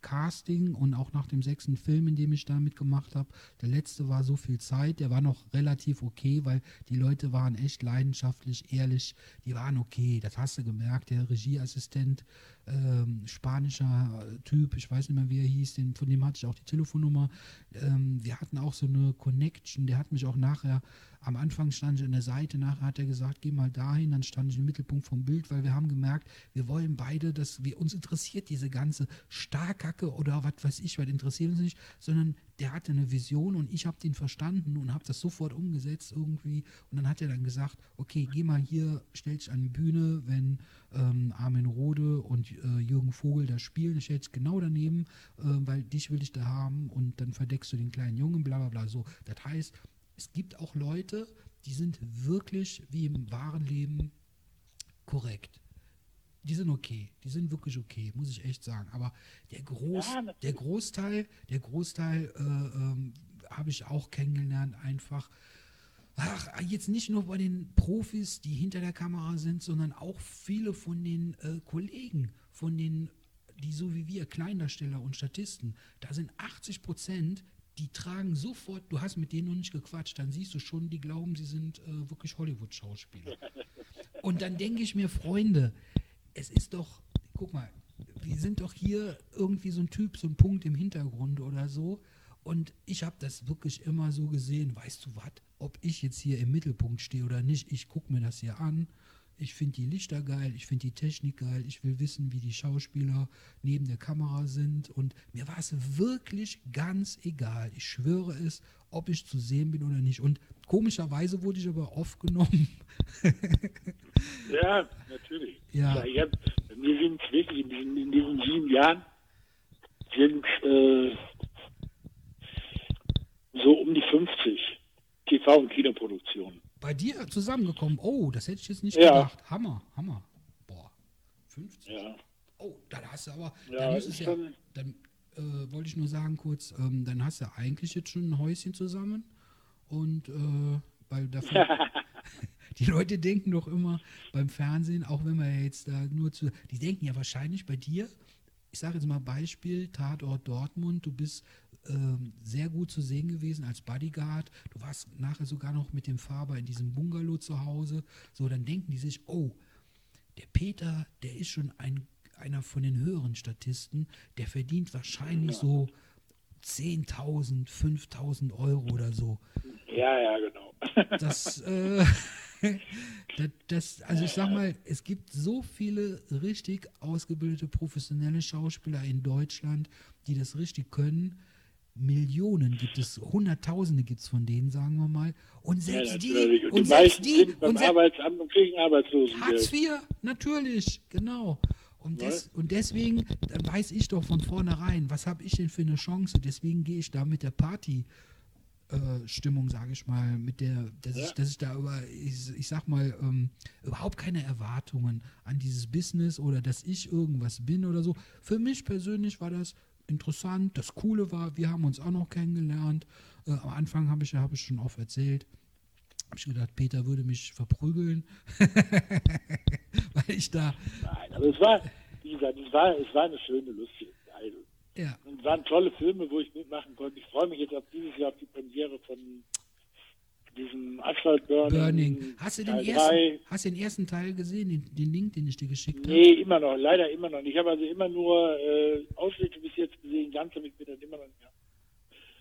Casting und auch nach dem sechsten Film, in dem ich da mitgemacht habe, der letzte war so viel Zeit, der war noch relativ okay, weil die Leute waren echt leidenschaftlich, ehrlich, die waren okay, das hast du gemerkt, der Regieassistent, ähm, spanischer Typ, ich weiß nicht mehr, wie er hieß, den, von dem hatte ich auch die Telefonnummer, ähm, wir hatten auch so eine Connection, der hat mich auch nachher, am Anfang stand ich an der Seite, nachher hat er gesagt, geh mal dahin, dann stand ich im Mittelpunkt vom Bild, weil wir haben gemerkt, wir wollen beide, dass wir uns interessiert diese ganze Starkacke oder was weiß ich, was interessiert uns nicht, sondern der hatte eine Vision und ich habe den verstanden und habe das sofort umgesetzt irgendwie und dann hat er dann gesagt, okay, geh mal hier, stell dich an die Bühne, wenn ähm, Armin Rode und äh, Jürgen Vogel da spielen, stell dich genau daneben, äh, weil dich will ich da haben und dann verdeckst du den kleinen Jungen, bla bla bla, so. Das heißt, es gibt auch Leute, die sind wirklich wie im wahren Leben korrekt. Die sind okay, die sind wirklich okay, muss ich echt sagen. Aber der, Groß, Ja, der Großteil, der Großteil äh, ähm, habe ich auch kennengelernt, einfach. Ach, jetzt nicht nur bei den Profis, die hinter der Kamera sind, sondern auch viele von den äh, Kollegen, von den, die so wie wir, Kleindarsteller und Statisten, da sind 80 Prozent, die tragen sofort, du hast mit denen noch nicht gequatscht, dann siehst du schon, die glauben, sie sind äh, wirklich Hollywood-Schauspieler. Und dann denke ich mir, Freunde, es ist doch, guck mal, wir sind doch hier irgendwie so ein Typ, so ein Punkt im Hintergrund oder so. Und ich habe das wirklich immer so gesehen, weißt du was, ob ich jetzt hier im Mittelpunkt stehe oder nicht, ich gucke mir das hier an. Ich finde die Lichter geil, ich finde die Technik geil, ich will wissen, wie die Schauspieler neben der Kamera sind. Und mir war es wirklich ganz egal. Ich schwöre es, ob ich zu sehen bin oder nicht. Und komischerweise wurde ich aber oft genommen. Ja, natürlich. Ja. ich hab, wir sind wirklich in diesen, in diesen sieben Jahren sind äh, so um die 50 TV- und Kinoproduktionen. Bei dir zusammengekommen. Oh, das hätte ich jetzt nicht Ja. gedacht. Hammer, Hammer. Boah, 50. Ja. Oh, dann hast du aber, Ja, dann ist ja, schon- dann äh, wollte ich nur sagen kurz, ähm, dann hast du eigentlich jetzt schon ein Häuschen zusammen und äh, weil dafür, die Leute denken doch immer beim Fernsehen, auch wenn wir jetzt da nur zu, die denken ja wahrscheinlich bei dir, ich sage jetzt mal Beispiel, Tatort Dortmund, du bist ähm, sehr gut zu sehen gewesen als Bodyguard. Du warst nachher sogar noch mit dem Faber in diesem Bungalow zu Hause. So, dann denken die sich, oh, der Peter, der ist schon ein, einer von den höheren Statisten, der verdient wahrscheinlich so 10.000, 5.000 Euro oder so. Ja, ja, genau. Das, äh, das, das, also ich sag mal, es gibt so viele richtig ausgebildete professionelle Schauspieler in Deutschland, die das richtig können. Millionen gibt es, Hunderttausende gibt es von denen, sagen wir mal. Und selbst ja, die. Und, und die selbst die, sind beim und Arbeitsamt und kriegen Arbeitslosengeld. Hartz IV, natürlich, genau. Und, des, und deswegen dann weiß ich doch von vornherein, was habe ich denn für eine Chance? Deswegen gehe ich da mit der Party. Äh, Stimmung, sage ich mal, mit der, dass, Ja. ich, dass ich da über, ich, ich sag mal, ähm, überhaupt keine Erwartungen an dieses Business oder dass ich irgendwas bin oder so. Für mich persönlich war das interessant. Das Coole war, wir haben uns auch noch kennengelernt. Äh, am Anfang habe ich ja, habe ich schon oft erzählt, habe ich gedacht, Peter würde mich verprügeln, weil ich da, Nein, aber es war, wie gesagt, es war, es war eine schöne, lustige Zeit. Ja, Und es waren tolle Filme, wo ich mitmachen konnte. Ich freue mich jetzt auf dieses Jahr auf die Premiere von diesem Asphalt Burning. Burning. Hast du den, Teil ersten, drei. hast du den ersten Teil gesehen, den, den Link, den ich dir geschickt habe? Nee, immer noch, leider immer noch. Ich habe also immer nur äh, Ausschnitte bis jetzt gesehen, ganz habe ich mir dann immer noch nicht.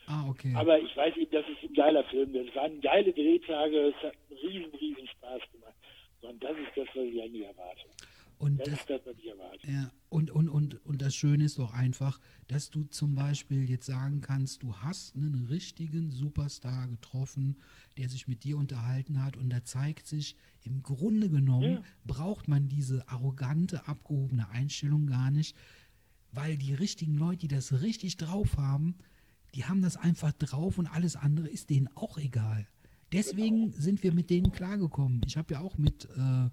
Ah, okay. Aber ich weiß eben, dass es ein geiler Film wird. Es waren geile Drehtage, es hat einen riesen, riesen Spaß gemacht. Und das ist das, was ich eigentlich erwarte. Und Das ist das, was ich erwarte. Ja, und, und, und, und das Schöne ist doch einfach, dass du zum Beispiel jetzt sagen kannst, du hast einen richtigen Superstar getroffen, der sich mit dir unterhalten hat und da zeigt sich, im Grunde genommen Ja. braucht man diese arrogante, abgehobene Einstellung gar nicht, weil die richtigen Leute, die das richtig drauf haben, die haben das einfach drauf und alles andere ist denen auch egal. Deswegen sind wir mit denen klargekommen. Ich habe ja auch mit äh,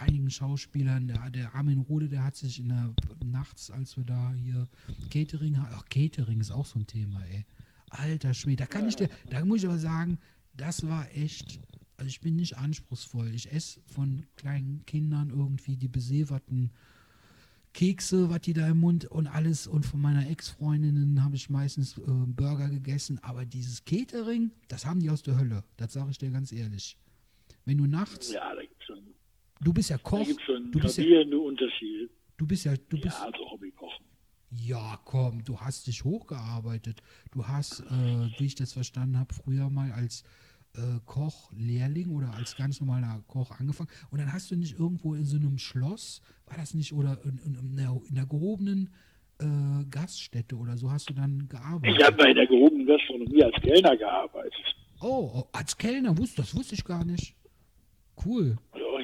einigen Schauspielern, der, der Armin Rode, der hat sich in der nachts, als wir da hier Catering hatten, ach, Catering ist auch so ein Thema, ey. Alter Schwede, da kann ich dir, da muss ich aber sagen, das war echt, also ich bin nicht anspruchsvoll. Ich esse von kleinen Kindern irgendwie die beseverten Kekse, was die da im Mund und alles. Und von meiner Ex-Freundinnen habe ich meistens äh, Burger gegessen. Aber dieses Catering, das haben die aus der Hölle. Das sage ich dir ganz ehrlich. Wenn du nachts, Ja, da gibt es schon, du bist ja da Koch, gibt's schon du bist ja, Unterschiede. du bist ja, du bist, Ja, also Hobbykochen. ja, komm, du hast dich hochgearbeitet. Du hast, äh, wie ich das verstanden habe, früher mal als äh, Koch-Lehrling oder als ganz normaler Koch angefangen. Und dann hast du nicht irgendwo in so einem Schloss, war das nicht, oder in, in, in, einer, in einer gehobenen äh, Gaststätte oder so hast du dann gearbeitet? Ich habe bei der gehobenen Gastronomie als Kellner gearbeitet. Oh, oh, als Kellner, das wusste ich gar nicht. Cool.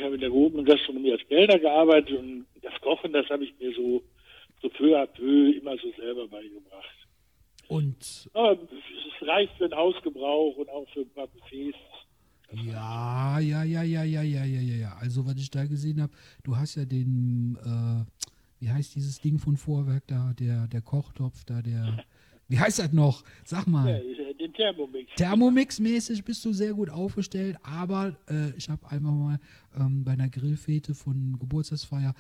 Habe in der gehobenen Gastronomie als Kellner gearbeitet und das Kochen, das habe ich mir so, so peu à peu immer so selber beigebracht. Und Aber es reicht für den Hausgebrauch und auch für ein paar Buffets. ja, ja, ja, ja, ja, ja, ja, ja, ja. Also, was ich da gesehen habe, du hast ja den, äh, wie heißt dieses Ding von Vorwerk da, der, der Kochtopf da, der, wie heißt das noch? Sag mal. Ja, den Thermomix. Thermomix-mäßig bist du sehr gut aufgestellt, aber äh, ich habe einmal mal ähm, bei einer Grillfete von Geburtstagsfeier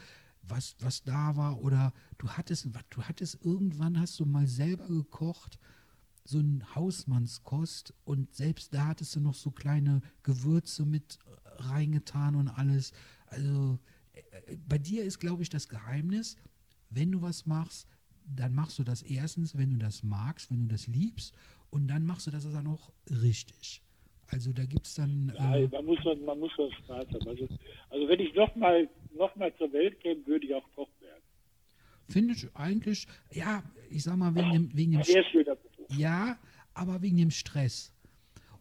was, was da war oder du hattest, du hattest irgendwann hast du mal selber gekocht, so ein Hausmannskost und selbst da hattest du noch so kleine Gewürze mit äh, reingetan und alles. Also äh, äh, bei dir ist, glaube ich, das Geheimnis, wenn du was machst, dann machst du das erstens, wenn du das magst, wenn du das liebst und dann machst du das dann auch richtig. Also da gibt es dann... Ja, Äh, man muss man, man muss schon Spaß haben. Also, also wenn ich nochmal noch mal zur Welt käme, würde ich auch Koch werden. Finde ich eigentlich, ja, ich sag mal, wegen dem, wegen dem Sehr schöner Beruf. Ja, aber wegen dem Stress.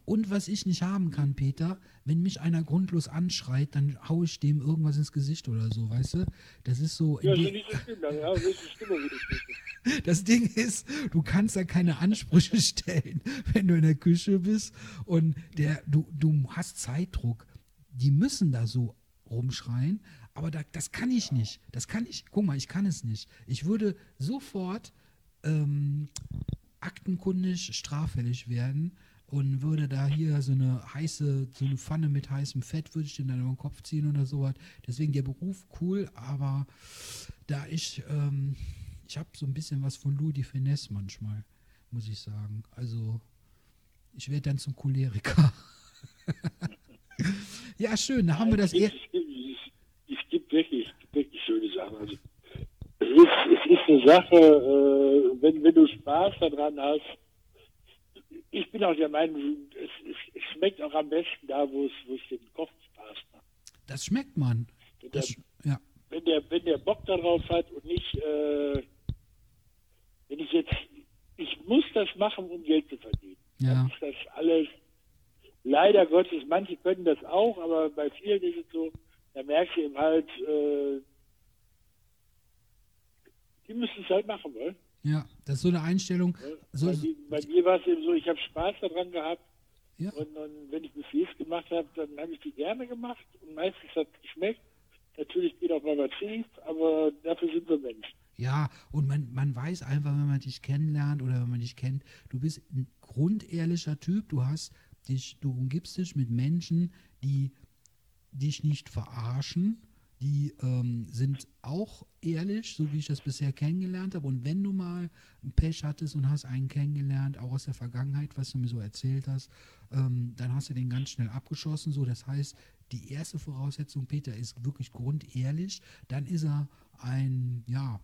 Und was ich nicht haben kann, Peter, wenn mich einer grundlos anschreit, dann haue ich dem irgendwas ins Gesicht oder so, weißt du? Das ist so. Ja, so ja, Stimme, sprichst. Das Ding ist, du kannst da keine Ansprüche stellen, wenn du in der Küche bist und der, du, du hast Zeitdruck. Die müssen da so rumschreien, aber da, das kann ich nicht. Das kann ich, guck mal, ich kann es nicht. Ich würde sofort ähm, aktenkundig straffällig werden und würde da hier so eine heiße, so eine Pfanne mit heißem Fett, würde ich den dann über den Kopf ziehen oder sowas. Deswegen der Beruf cool, aber da ich, ähm, ich habe so ein bisschen was von Louis de Finesse manchmal, muss ich sagen. Also ich werde dann zum Choleriker. ja, schön, da haben wir das. Es, es gibt wirklich, wirklich schöne Sachen. Also, es, ist, es ist eine Sache, äh, wenn, wenn du Spaß daran hast. Ich bin auch der Meinung, es, es, schmeckt auch am besten da, wo es, wo es den Kopf Spaß macht. Das schmeckt man. Wenn Das, der, ja, wenn der, wenn der Bock darauf hat und nicht, äh, wenn ich jetzt, ich muss das machen, um Geld zu verdienen. ja, Dann ist das alles, leider Gottes, manche können das auch, aber bei vielen ist es so, da merkst du eben halt, äh, die müssen es halt machen wollen. Ja. Das ist so eine Einstellung. So, bei, die- bei mir war es eben so, ich habe Spaß daran gehabt ja, und, und wenn ich Buffets gemacht habe, dann habe ich die gerne gemacht und meistens hat es geschmeckt. Natürlich geht auch mal was schief, aber dafür sind wir Menschen. ja, und man, man weiß einfach, wenn man dich kennenlernt oder wenn man dich kennt, du bist ein grundehrlicher Typ. Du hast dich, du umgibst dich mit Menschen, die dich nicht verarschen. Die ähm, sind auch ehrlich, so wie ich das bisher kennengelernt habe. Und wenn du mal ein Pech hattest und hast einen kennengelernt, auch aus der Vergangenheit, was du mir so erzählt hast, ähm, dann hast du den ganz schnell abgeschossen. So, das heißt, die erste Voraussetzung, Peter, ist wirklich grundehrlich. Dann ist er ein, ja,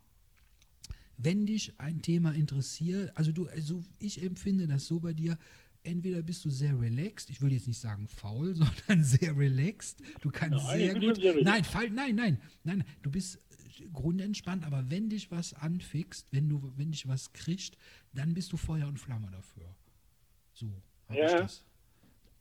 wenn dich ein Thema interessiert, also du, also ich empfinde das so bei dir, entweder bist du sehr relaxed, ich will jetzt nicht sagen faul, sondern sehr relaxed. Du kannst Nein, sehr ich gut. sehr nein, fall, nein, nein, nein, du bist äh, grundentspannt, aber wenn dich was anfixt, wenn du, wenn dich was kriegt, dann bist du Feuer und Flamme dafür. So habe ich Ja. das.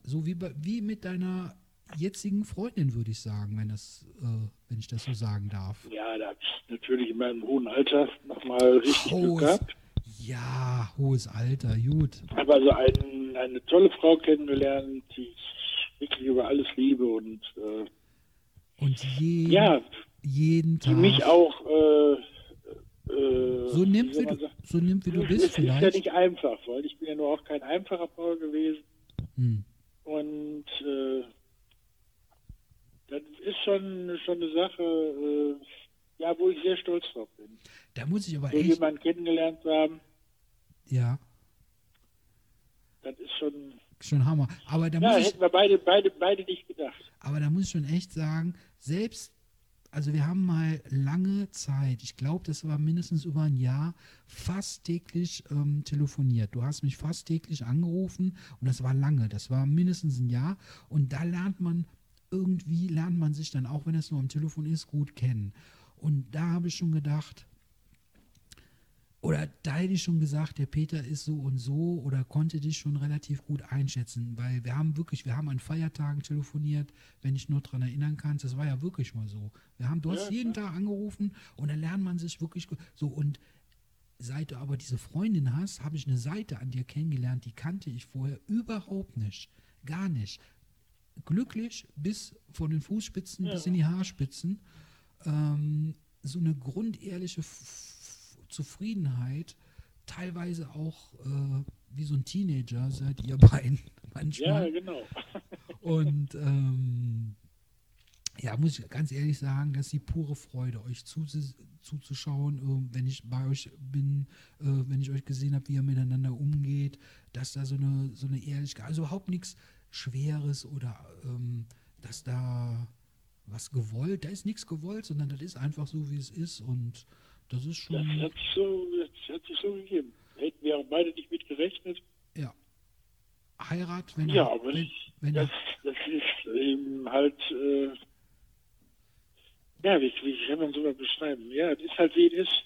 So wie, bei, wie mit deiner jetzigen Freundin, würde ich sagen, wenn das, äh, wenn ich das so sagen darf. Ja, da habe ich natürlich in meinem hohen Alter nochmal richtig Glück gehabt. Ja, hohes Alter, gut. habe also ein, eine tolle Frau kennengelernt, die ich wirklich über alles liebe und äh, Und jeden, ja, jeden die Tag. mich auch äh, äh, so nimmt, wie du, sagen, so nimmt, wie du es bist, ist ja vielleicht. nicht einfach, weil ich bin ja nur auch kein einfacher Bauer gewesen Hm. und äh, das ist schon, schon eine Sache, äh, ja, wo ich sehr stolz drauf bin. Da muss ich aber So echt, jemanden kennengelernt haben, ja, das ist schon, schon Hammer. Aber da ja, muss ich, hätten wir beide, beide, beide nicht gedacht. aber da muss ich schon echt sagen, selbst, also wir haben mal lange Zeit, ich glaube, das war mindestens über ein Jahr, fast täglich ähm, telefoniert. Du hast mich fast täglich angerufen und das war lange, das war mindestens ein Jahr und da lernt man irgendwie, lernt man sich dann, auch wenn es nur am Telefon ist, gut kennen. Und da habe ich schon gedacht, oder da hätte ich schon gesagt, der Peter ist so und so oder konnte dich schon relativ gut einschätzen, weil wir haben wirklich, wir haben an Feiertagen telefoniert, wenn ich nur daran erinnern kann, das war ja wirklich mal so. Wir haben, du hast Ja, jeden Tag angerufen und dann lernt man sich wirklich. So und seit du aber diese Freundin hast, habe ich eine Seite an dir kennengelernt, die kannte ich vorher überhaupt nicht. Gar nicht. Glücklich bis von den Fußspitzen Ja. bis in die Haarspitzen. Ähm, so eine grundehrliche Zufriedenheit, teilweise auch äh, wie so ein Teenager seid ihr beiden Ja, manchmal. genau. Und ähm, ja, muss ich ganz ehrlich sagen, das ist die pure Freude, euch zuzu- zuzuschauen, äh, wenn ich bei euch bin, äh, wenn ich euch gesehen habe, wie ihr miteinander umgeht, dass da so eine, so eine Ehrlichkeit, also überhaupt nichts Schweres oder ähm, dass da was gewollt, da ist nichts gewollt, sondern das ist einfach so, wie es ist und das ist Das schon, hat sich so, das hat sich so gegeben. Hätten wir auch beide nicht mit gerechnet. ja. Heirat, wenn Ja, er, aber wenn, das, wenn das, das ist eben halt, äh, ja, wie, wie kann man sowas beschreiben? Ja, das ist halt wie es ist.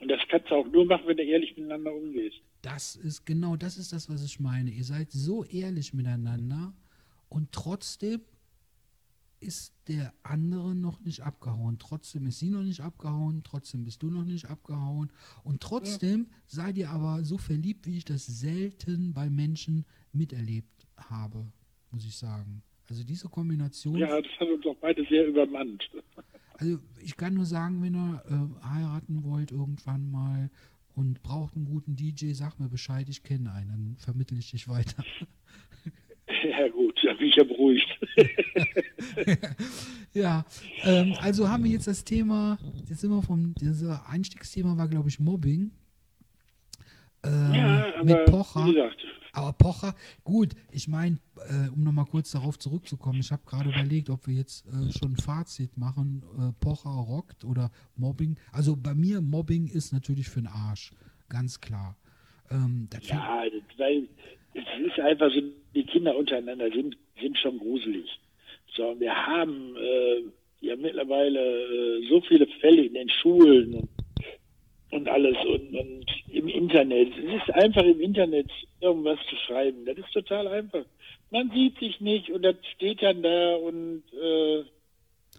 Und das kannst du auch nur machen, wenn du ehrlich miteinander umgehst. Das ist genau das ist das, was ich meine. Ihr seid so ehrlich miteinander und trotzdem ist der andere noch nicht abgehauen. Trotzdem ist sie noch nicht abgehauen, trotzdem bist du noch nicht abgehauen. Und trotzdem seid ihr aber so verliebt, wie ich das selten bei Menschen miterlebt habe, muss ich sagen. Also diese Kombination. Ja, das hat uns auch beide sehr übermannt. Also ich kann nur sagen, wenn ihr äh, heiraten wollt irgendwann mal und braucht einen guten DJ, sag mir Bescheid, ich kenne einen, dann vermittle ich dich weiter. Ja gut, da bin ich ja beruhigt. ja, ähm, also haben wir jetzt das Thema, jetzt sind wir vom, das Einstiegsthema war glaube ich Mobbing. Ähm, ja, aber mit Pocher. wie gesagt, Aber Pocher, gut, ich meine, äh, um nochmal kurz darauf zurückzukommen, ich habe gerade überlegt, ob wir jetzt äh, schon ein Fazit machen, äh, Pocher rockt oder Mobbing. Also bei mir, Mobbing ist natürlich für den Arsch, ganz klar. Ähm, ja, das, weil es ist einfach so, die Kinder untereinander sind, sind schon gruselig. So, wir haben äh, ja mittlerweile äh, so viele Fälle in den Schulen und, und alles und, und im Internet. Es ist einfach im Internet irgendwas zu schreiben. Das ist total einfach. Man sieht sich nicht und das steht dann da und äh,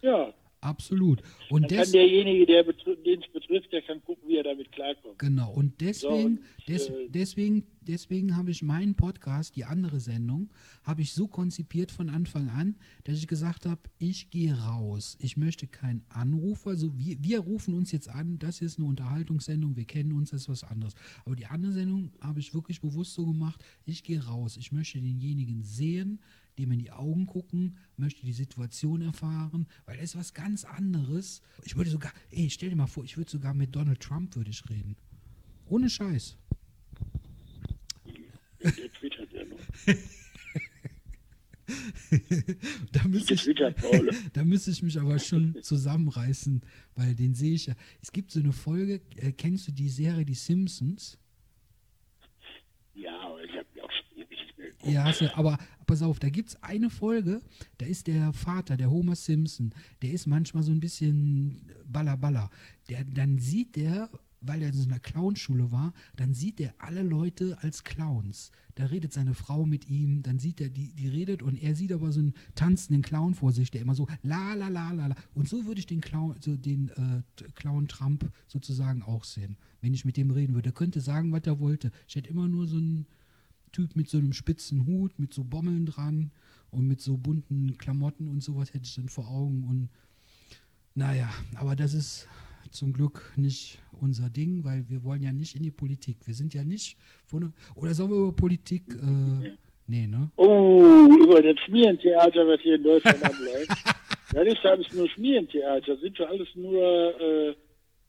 ja, absolut. Und dann kann derjenige, der den es betrifft, der kann gucken, wie er damit klarkommt. genau, und deswegen, und, des, äh, deswegen, deswegen habe ich meinen Podcast, die andere Sendung, habe ich so konzipiert von Anfang an, dass ich gesagt habe, ich gehe raus. Ich möchte keinen Anrufer, also wir, wir rufen uns jetzt an, das ist eine Unterhaltungssendung, wir kennen uns, das ist was anderes. Aber die andere Sendung habe ich wirklich bewusst so gemacht, ich gehe raus. Ich möchte denjenigen sehen, dem in die Augen gucken, möchte die Situation erfahren, weil das ist was ganz anderes. Ich würde sogar, ey, stell dir mal vor, ich würde sogar mit Donald Trump würde ich reden. Ohne Scheiß. Der twittert ja noch. da müsste ich, da müsste ich mich aber schon zusammenreißen, weil den sehe ich ja. Es gibt so eine Folge, äh, kennst du die Serie Die Simpsons? Ja, aber ich habe mir auch schon ewig nicht mehr geguckt. Ja, du, aber pass auf, da gibt es eine Folge, da ist der Vater, der Homer Simpson, der ist manchmal so ein bisschen balla Der, dann sieht der, weil er in so einer Clownschule war, dann sieht er alle Leute als Clowns. Da redet seine Frau mit ihm, dann sieht er, die, die redet und er sieht aber so einen tanzenden Clown vor sich, der immer so la la la la la. Und so würde ich den Clown, so den äh, Clown Trump sozusagen auch sehen, wenn ich mit dem reden würde. Er könnte sagen, was er wollte. Ich hätte immer nur so einen Typ mit so einem spitzen Hut, mit so Bommeln dran und mit so bunten Klamotten und sowas hätte ich dann vor Augen. Und naja, aber das ist zum Glück nicht unser Ding, weil wir wollen ja nicht in die Politik. Wir sind ja nicht von oder sollen wir über Politik äh, nee, ne? Oh, über das Schmierentheater, was hier in Deutschland abläuft. Das ist alles nur Schmierentheater. Sind doch alles nur äh,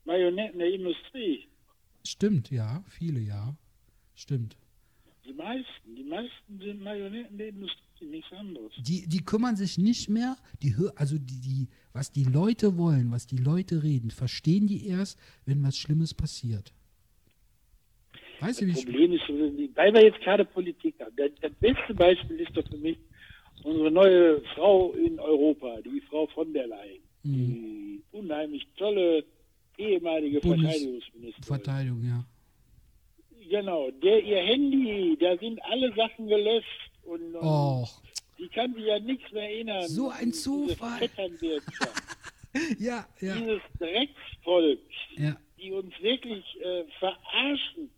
Marionetten der Industrie. Stimmt, ja, viele ja. Stimmt. Die meisten, die meisten sind Marionetten der Industrie, nichts anderes. Die, die kümmern sich nicht mehr, die, also die, die, was die Leute wollen, was die Leute reden, verstehen die erst, wenn was Schlimmes passiert. Weißt du, wie Das ich, Problem ist, weil wir jetzt gerade Politik haben. Das, das beste Beispiel ist doch für mich unsere neue Frau in Europa, die Frau von der Leyen. Die unheimlich tolle ehemalige Bundes- Verteidigungsministerin. Verteidigung, ja. Genau, der ihr Handy, da sind alle Sachen gelöscht und, und Och, die kann sich ja nichts mehr erinnern. So ein Zufall. Ja, ja, Dieses Drecksvolk, ja, die uns wirklich äh, verarschen.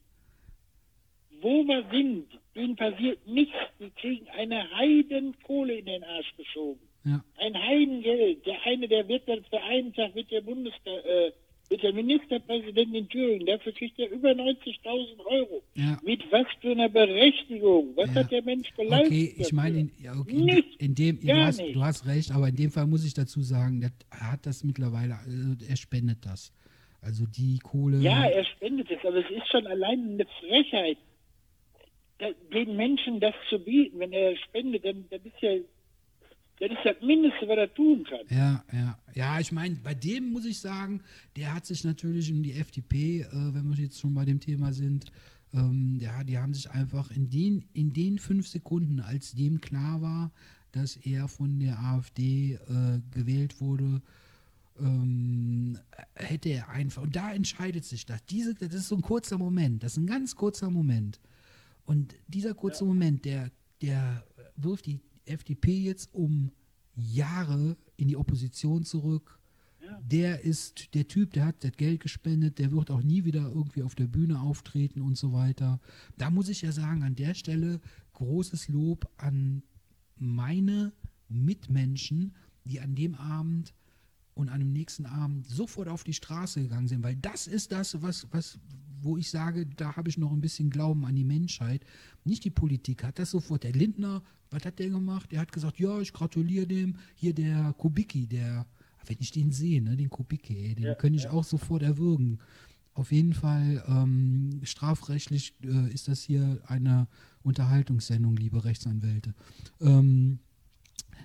Wo wir sind, denen passiert nichts. Die kriegen eine Heidenkohle in den Arsch geschoben. ja, Ein Heidengeld. Der eine, der wird dann für einen Tag wird der Bundes äh, wird der Ministerpräsident in Thüringen. Dafür kriegt er über 90.000 Euro. ja. Mit was für einer Berechtigung? Was Ja. hat der Mensch geleistet? Okay, ich meine, in, okay, Nicht, in dem, du hast, du hast recht, aber in dem Fall muss ich dazu sagen, er hat das mittlerweile, also er spendet das. Also die Kohle. Ja, er spendet es, aber es ist schon allein eine Frechheit, den Menschen das zu bieten. Wenn er spendet, dann das ist ja das ist das Mindeste, was er tun kann. Ja, ja. Ja, ich meine, bei dem muss ich sagen, der hat sich natürlich um die FDP, äh, wenn wir jetzt schon bei dem Thema sind, ähm, ja, die haben sich einfach in den, in den fünf Sekunden, als dem klar war, dass er von der AfD äh, gewählt wurde, ähm, hätte er einfach, und da entscheidet sich das. Diese, das ist so ein kurzer Moment, das ist ein ganz kurzer Moment. Und dieser kurze Moment, der, der wirft die FDP jetzt um Jahre in die Opposition zurück. Der ist der Typ, der hat das Geld gespendet, der wird auch nie wieder irgendwie auf der Bühne auftreten und so weiter. Da muss ich ja sagen, an der Stelle großes Lob an meine Mitmenschen, die an dem Abend und an dem nächsten Abend sofort auf die Straße gegangen sind, weil das ist das, was, was, wo ich sage, da habe ich noch ein bisschen Glauben an die Menschheit. Nicht die Politik hat das sofort. Der Lindner, was hat der gemacht? Er hat gesagt, ja, ich gratuliere dem. Hier der Kubicki, der, wenn ich den sehe, ne, den Kubicki, ey, den Ja, könnte ich ja. auch sofort erwürgen. Auf jeden Fall ähm, strafrechtlich äh, ist das hier eine Unterhaltungssendung, liebe Rechtsanwälte. Ähm,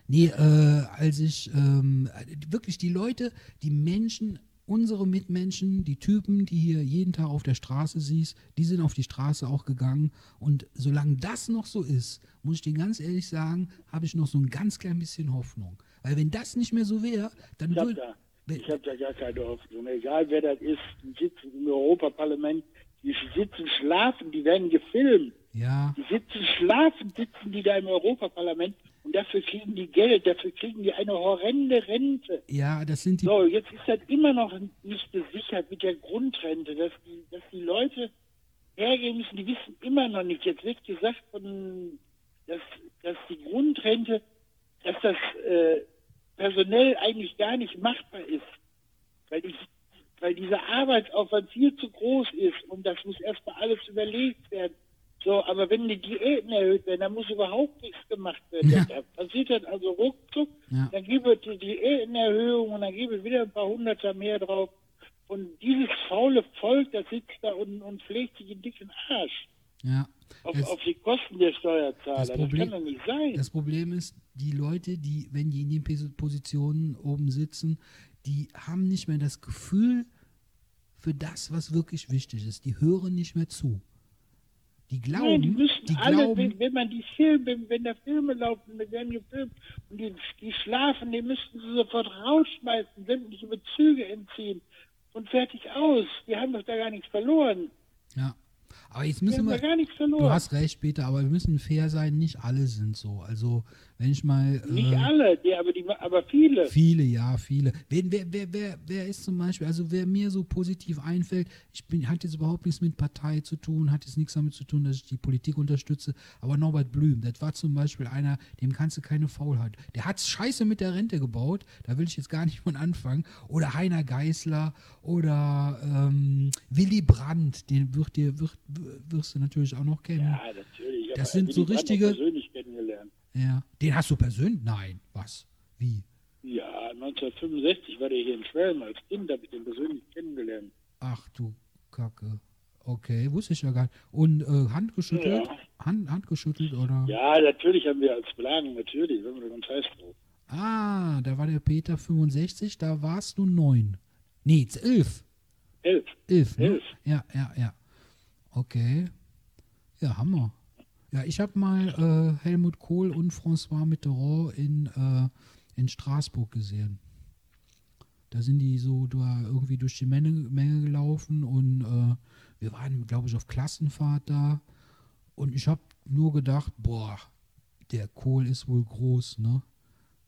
nee, äh, als ich ähm, wirklich die Leute, die Menschen, unsere Mitmenschen, die Typen, die hier jeden Tag auf der Straße siehst, die sind auf die Straße auch gegangen. Und solange das noch so ist, muss ich dir ganz ehrlich sagen, habe ich noch so ein ganz klein bisschen Hoffnung. Weil wenn das nicht mehr so wäre, dann Ich habe würde. da, ich hab da gar keine Hoffnung. Egal wer das ist, die sitzen im Europaparlament, die sitzen schlafen, die werden gefilmt. Ja, Die sitzen schlafen, sitzen die da im Europaparlament und dafür kriegen die Geld, dafür kriegen die eine horrende Rente. ja, das sind die. So, jetzt ist das immer noch nicht gesichert mit der Grundrente, dass die, dass die Leute hergehen müssen, die wissen immer noch nicht. Jetzt wird gesagt, von, dass, dass die Grundrente, dass das äh, personell eigentlich gar nicht machbar ist, weil, die, weil dieser Arbeitsaufwand viel zu groß ist und das muss erstmal alles überlegt werden. So, aber wenn die Diäten erhöht werden, dann muss überhaupt nichts gemacht werden. Ja. Da passiert dann also ruckzuck, Ja. dann gibt es die Diätenerhöhung und dann gibt es wieder ein paar Hunderter mehr drauf. Und dieses faule Volk, das sitzt da und, und pflegt sich den dicken Arsch Ja. auf, Es- auf die Kosten der Steuerzahler. Das Das, Problem- kann doch nicht sein. Das Problem ist, die Leute, die, wenn die in den Pos- Positionen oben sitzen, die haben nicht mehr das Gefühl für das, was wirklich wichtig ist. Die hören nicht mehr zu. Die glauben, Nein, die müssen die alle, glauben, wenn, wenn man die Filme, wenn, da Filme laufen, wenn werden gefilmt und die, die schlafen, die müssten sie sofort rausschmeißen, sämtliche Bezüge entziehen und fertig aus. Die haben doch da gar nichts verloren. ja. Aber jetzt müssen wir, gar nichts verloren. du hast recht, Peter, aber wir müssen fair sein, nicht alle sind so. Also, wenn ich mal. Nicht äh, alle, die, aber, die, aber viele. Viele, ja, viele. Wen, wer, wer, wer, wer ist zum Beispiel, also wer mir so positiv einfällt, ich bin, hat jetzt überhaupt nichts mit Partei zu tun, hat jetzt nichts damit zu tun, dass ich die Politik unterstütze, aber Norbert Blüm, das war zum Beispiel einer, dem kannst du keine Faulheit. Der hat Scheiße mit der Rente gebaut, da will ich jetzt gar nicht von anfangen. Oder Heiner Geißler oder ähm, Willy Brandt, den wird dir, wird, wirst du natürlich auch noch kennen. Ja, natürlich. Das sind so richtige- persönlich kennengelernt. Ja. Den hast du persönlich? Nein. Was? Wie? Ja, 1965 war der hier in Schwelm als Kind, habe ich den persönlich kennengelernt. Ach du Kacke. Okay, wusste ich ja gar nicht. Und äh, Hand geschüttelt? Ja. Hand, Hand geschüttelt oder? Ja, natürlich haben wir als Plan, natürlich, wenn wir ganz heiß drauf. Ah, da war der Peter 65, da warst du neun. Nee, jetzt elf. Elf. Elf, ne? Elf. Ja, ja, ja. Okay. Ja, Hammer. Ja, ich habe mal äh, Helmut Kohl und François Mitterrand in, äh, in Straßburg gesehen. Da sind die so da irgendwie durch die Menge, Menge gelaufen und äh, wir waren, glaube ich, auf Klassenfahrt da. Und ich habe nur gedacht, boah, der Kohl ist wohl groß, ne?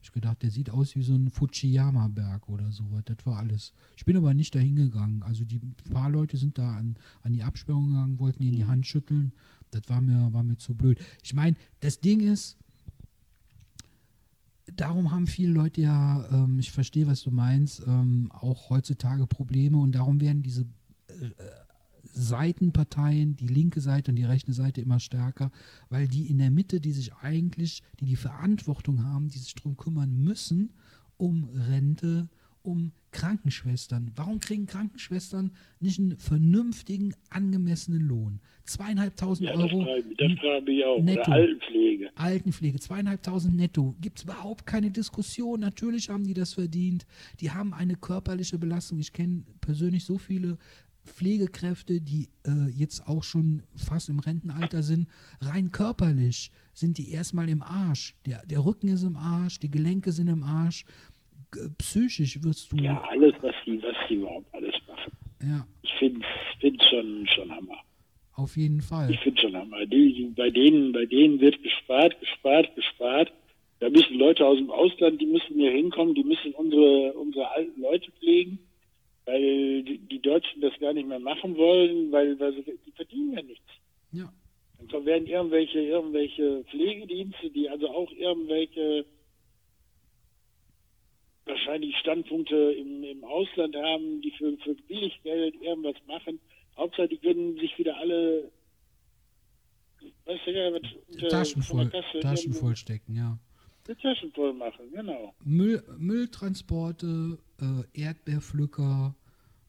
Ich gedacht, der sieht aus wie so ein Fujiyama-Berg oder sowas. Das war alles. Ich bin aber nicht dahin gegangen. Also die paar Leute sind da an, an die Absperrung gegangen, wollten ihnen die Hand schütteln. Das war mir, war mir zu blöd. Ich meine, das Ding ist, darum haben viele Leute ja, ähm, ich verstehe, was du meinst, ähm, auch heutzutage Probleme und darum werden diese äh, Seitenparteien, die linke Seite und die rechte Seite immer stärker, weil die in der Mitte, die sich eigentlich, die die Verantwortung haben, die sich darum kümmern müssen, um Rente, um Krankenschwestern. Warum kriegen Krankenschwestern nicht einen vernünftigen, angemessenen Lohn? Zweieinhalbtausend Ja, das Euro frage, das frage ich auch. netto. Oder Altenpflege. Altenpflege, zweieinhalbtausend netto. Gibt es überhaupt keine Diskussion. Natürlich haben die das verdient. Die haben eine körperliche Belastung. Ich kenne persönlich so viele Pflegekräfte, die äh, jetzt auch schon fast im Rentenalter sind. Rein körperlich sind die erstmal im Arsch. Der, der Rücken ist im Arsch, die Gelenke sind im Arsch. Psychisch wirst du. Ja, alles, was die, was die überhaupt alles machen. ja Ich finde es schon, schon Hammer. auf jeden Fall. Ich finde schon Hammer. Die, bei, denen, bei denen wird gespart, gespart, gespart. Da müssen Leute aus dem Ausland, die müssen hier hinkommen, die müssen unsere, unsere alten Leute pflegen, weil die, die Deutschen das gar nicht mehr machen wollen, weil, weil sie, die verdienen ja nichts. Ja. Dann werden irgendwelche, irgendwelche Pflegedienste, die also auch irgendwelche wahrscheinlich Standpunkte im, im Ausland haben, die für, für billig Geld irgendwas machen. Hauptsache, die können sich wieder alle weißt du, ja, mit, Taschen, voll, Taschen voll stecken, ja. Die machen, genau. Müll, Mülltransporte, äh, Erdbeerpflücker.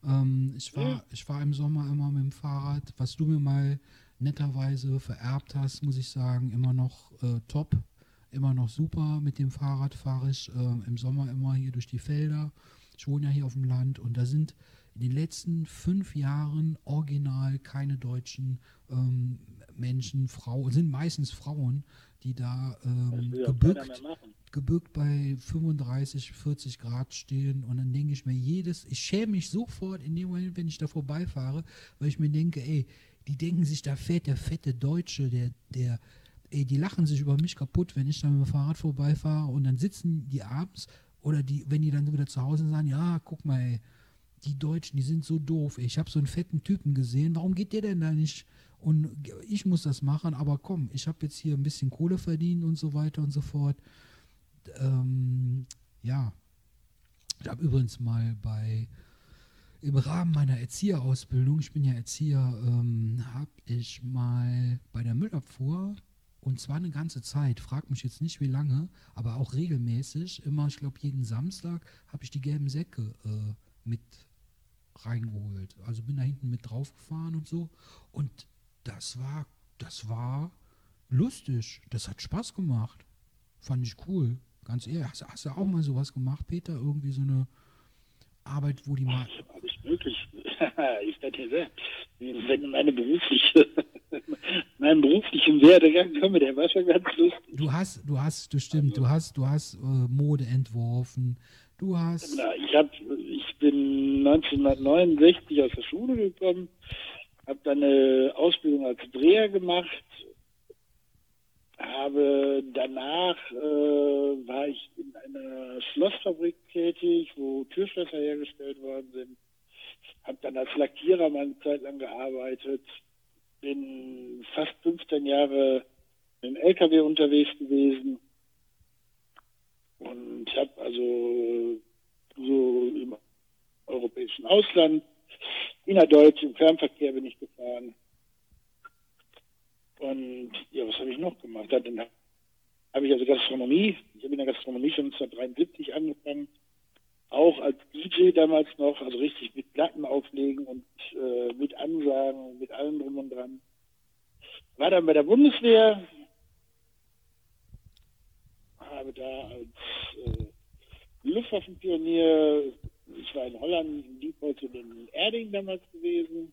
Ähm, ich, war, ja. ich war im Sommer immer mit dem Fahrrad, was du mir mal netterweise vererbt hast, muss ich sagen, immer noch äh, top. Immer noch super. Mit dem Fahrrad fahre ich äh, im Sommer immer hier durch die Felder. Ich wohne ja hier auf dem Land und da sind in den letzten fünf Jahren original keine deutschen ähm, Menschen, Frauen, sind meistens Frauen, die da ähm, gebückt, gebückt bei 35, 40 Grad stehen. Und dann denke ich mir jedes, ich schäme mich sofort in dem Moment, wenn ich da vorbeifahre, weil ich mir denke, ey, die denken sich da fett, der fette Deutsche, der, der, ey, die lachen sich über mich kaputt, wenn ich da mit dem Fahrrad vorbeifahre und dann sitzen die abends oder die, wenn die dann wieder zu Hause sind, sagen, ja, guck mal, ey, die Deutschen, die sind so doof. Ey. Ich habe so einen fetten Typen gesehen. Warum geht der denn da nicht? Und ich muss das machen, aber komm, ich habe jetzt hier ein bisschen Kohle verdient und so weiter und so fort. Ähm, ja, ich habe übrigens mal bei im Rahmen meiner Erzieherausbildung, ich bin ja Erzieher, ähm, habe ich mal bei der Müllabfuhr und zwar eine ganze Zeit, frag mich jetzt nicht wie lange, aber auch regelmäßig, immer, ich glaube jeden Samstag, habe ich die gelben Säcke äh, mit reingeholt. Also bin da hinten mit draufgefahren und so. Und das war, das war lustig. Das hat Spaß gemacht. Fand ich cool. Ganz ehrlich. Hast, hast du auch mal sowas gemacht, Peter? Irgendwie so eine Arbeit, wo die mal. Ich habe alles möglich. ich werde wenn meine berufliche, meinen beruflichen Werdegang komme, der war schon ganz lustig. Du hast, du hast, du stimmt, also, du hast, du hast äh, Mode entworfen. Du hast. Na, ich habe bin 1969 aus der Schule gekommen, habe dann eine Ausbildung als Dreher gemacht, habe danach äh, war ich in einer Schlossfabrik tätig, wo Türschlösser hergestellt worden sind. Habe dann als Lackierer mal eine Zeit lang gearbeitet, bin fast 15 Jahre im LKW unterwegs gewesen und habe also so im europäischen Ausland. Innerdeutsch im Fernverkehr bin ich gefahren. Und ja, was habe ich noch gemacht? Dann habe ich also Gastronomie. Ich habe in der Gastronomie schon 1973 angefangen. Auch als DJ damals noch, also richtig mit Platten auflegen und äh, mit Ansagen, mit allem drum und dran. War dann bei der Bundeswehr, habe da als äh, Luftwaffenpionier ich war in Holland, in Diepholz und in Erding damals gewesen.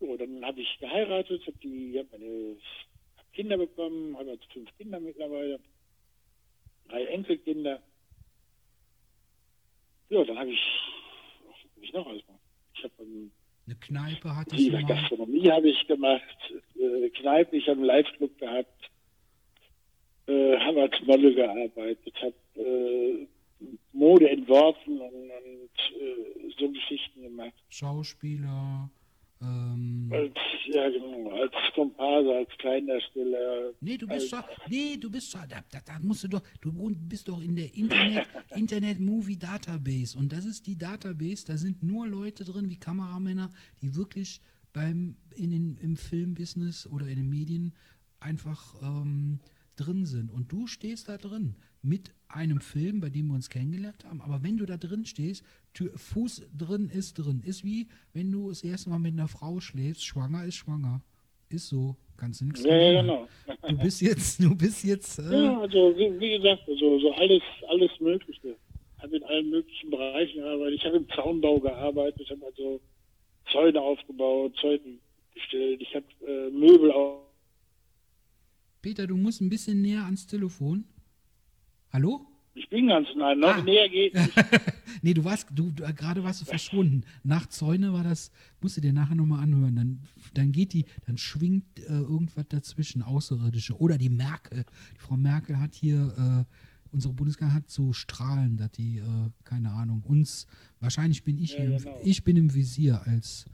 So, dann habe ich geheiratet, habe hab meine hab Kinder bekommen, habe jetzt fünf Kinder mittlerweile, drei Enkelkinder. Ja, dann habe ich, was habe ich noch alles gemacht? Ich habe eine Kneipe hatte ich gemacht. Gastronomie habe ich gemacht, äh, Kneipe, ich habe einen Live-Club gehabt, äh, habe als Model gearbeitet, habe äh, Mode entworfen und, und äh, so Geschichten gemacht. Schauspieler, ähm, als, ja, genau, als Komparse, als Kleindarsteller. Nee, du bist doch, nee, du bist doch, da, da, da, musst du doch, du bist doch in der Internet, Internet Movie Database und das ist die Database, da sind nur Leute drin wie Kameramänner, die wirklich beim, in den, im Filmbusiness oder in den Medien einfach ähm, drin sind und du stehst da drin mit einem Film, bei dem wir uns kennengelernt haben. Aber wenn du da drin stehst, Tür, Fuß drin ist drin. Ist wie, wenn du das erste Mal mit einer Frau schläfst, schwanger ist schwanger. Ist so. Kannst du nichts ja, ja, genau. Du bist jetzt, du bist jetzt. Äh ja, also wie, wie, gesagt, also, so alles, alles Mögliche. Ich habe in allen möglichen Bereichen gearbeitet. Ich habe im Zaunbau gearbeitet. Ich habe also Zäune aufgebaut, Zäune gestellt. Ich habe äh, Möbel auf. Peter, du musst ein bisschen näher ans Telefon. Hallo? Ich bin ganz nah, noch ah. näher geht nee, du warst, du, du gerade warst du verschwunden. Nach Zäune war das, musst du dir nachher nochmal anhören. Dann, dann geht die, dann schwingt äh, irgendwas dazwischen, Außerirdische. Oder die Merkel. Die Frau Merkel hat hier, äh, unsere Bundeskanzlerin hat so Strahlen, dass die, äh, keine Ahnung, uns, wahrscheinlich bin ich ja, hier, genau. ich bin im Visier als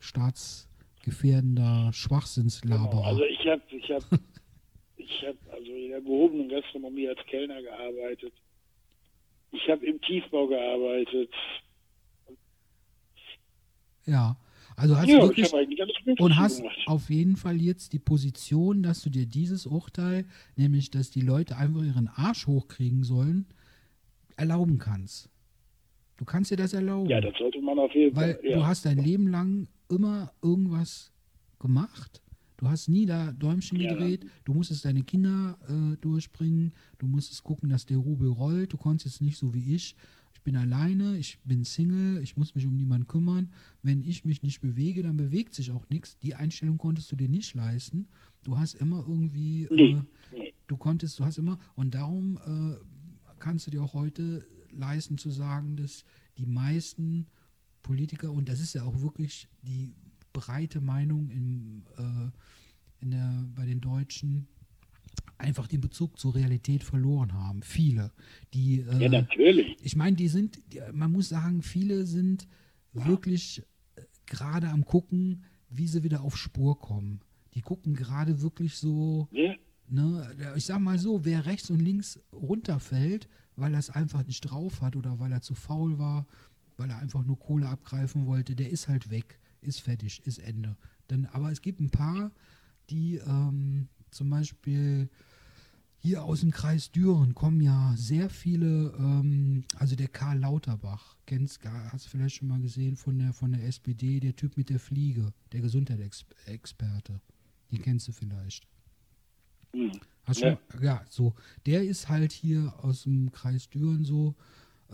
staatsgefährdender Schwachsinnslaberer. Genau. Also ich habe ich hab Ich habe also in der gehobenen Gastronomie als Kellner gearbeitet. Ich habe im Tiefbau gearbeitet. Ja. Also hast Ja, du ich wirklich und hast gemacht. auf jeden Fall jetzt die Position, dass du dir dieses Urteil, nämlich dass die Leute einfach ihren Arsch hochkriegen sollen, erlauben kannst. Du kannst dir das erlauben. Ja, das sollte man auf jeden Weil Fall. Ja. du hast dein Leben lang immer irgendwas gemacht. Du hast nie da Däumchen Ja. gedreht. Du musstest deine Kinder äh, durchbringen. Du musstest gucken, dass der Rubel rollt. Du konntest jetzt nicht so wie ich. Ich bin alleine, ich bin Single, ich muss mich um niemanden kümmern. Wenn ich mich nicht bewege, dann bewegt sich auch nichts. Die Einstellung konntest du dir nicht leisten. Du hast immer irgendwie, Nee, äh, nee. du konntest, du hast immer, und darum äh, kannst du dir auch heute leisten zu sagen, dass die meisten Politiker, und das ist ja auch wirklich die breite Meinung im, äh, in der, bei den Deutschen, einfach den Bezug zur Realität verloren haben. Viele, die äh, ja, natürlich. ich meine, die sind, die, man muss sagen, viele sind wirklich äh, gerade am gucken, wie sie wieder auf Spur kommen. Die gucken gerade wirklich so, Ja? ne, ich sag mal so, wer rechts und links runterfällt, weil er es einfach nicht drauf hat oder weil er zu faul war, weil er einfach nur Kohle abgreifen wollte, der ist halt weg, ist fertig, ist Ende. Dann, aber es gibt ein paar, die ähm, zum Beispiel hier aus dem Kreis Düren kommen ja sehr viele, ähm, also der Karl Lauterbach, kennst, hast du vielleicht schon mal gesehen von der, von der SPD, der Typ mit der Fliege, der Gesundheitsexperte. Den kennst du vielleicht. Hm. Hast du Ja. schon, ja, so. Der ist halt hier aus dem Kreis Düren so,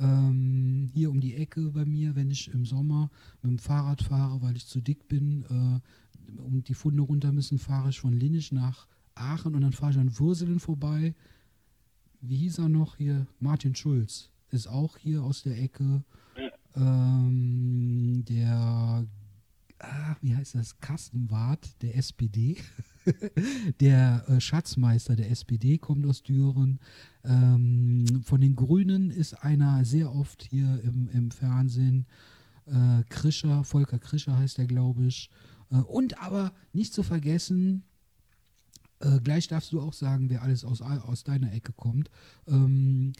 ähm, hier um die Ecke bei mir, wenn ich im Sommer mit dem Fahrrad fahre, weil ich zu dick bin äh, und die Funde runter müssen, fahre ich von Linnich nach Aachen und dann fahre ich an Würselen vorbei. Wie hieß er noch hier? Martin Schulz ist auch hier aus der Ecke. Ähm, der, ah, wie heißt das? Kastenwart der SPD. der äh, Schatzmeister der SPD kommt aus Düren. Ähm, von den Grünen ist einer sehr oft hier im, im Fernsehen. Äh, Krischer, Volker Krischer heißt er, glaube ich. Äh, und aber nicht zu vergessen, äh, gleich darfst du auch sagen, wer alles aus, aus deiner Ecke kommt. Ähm,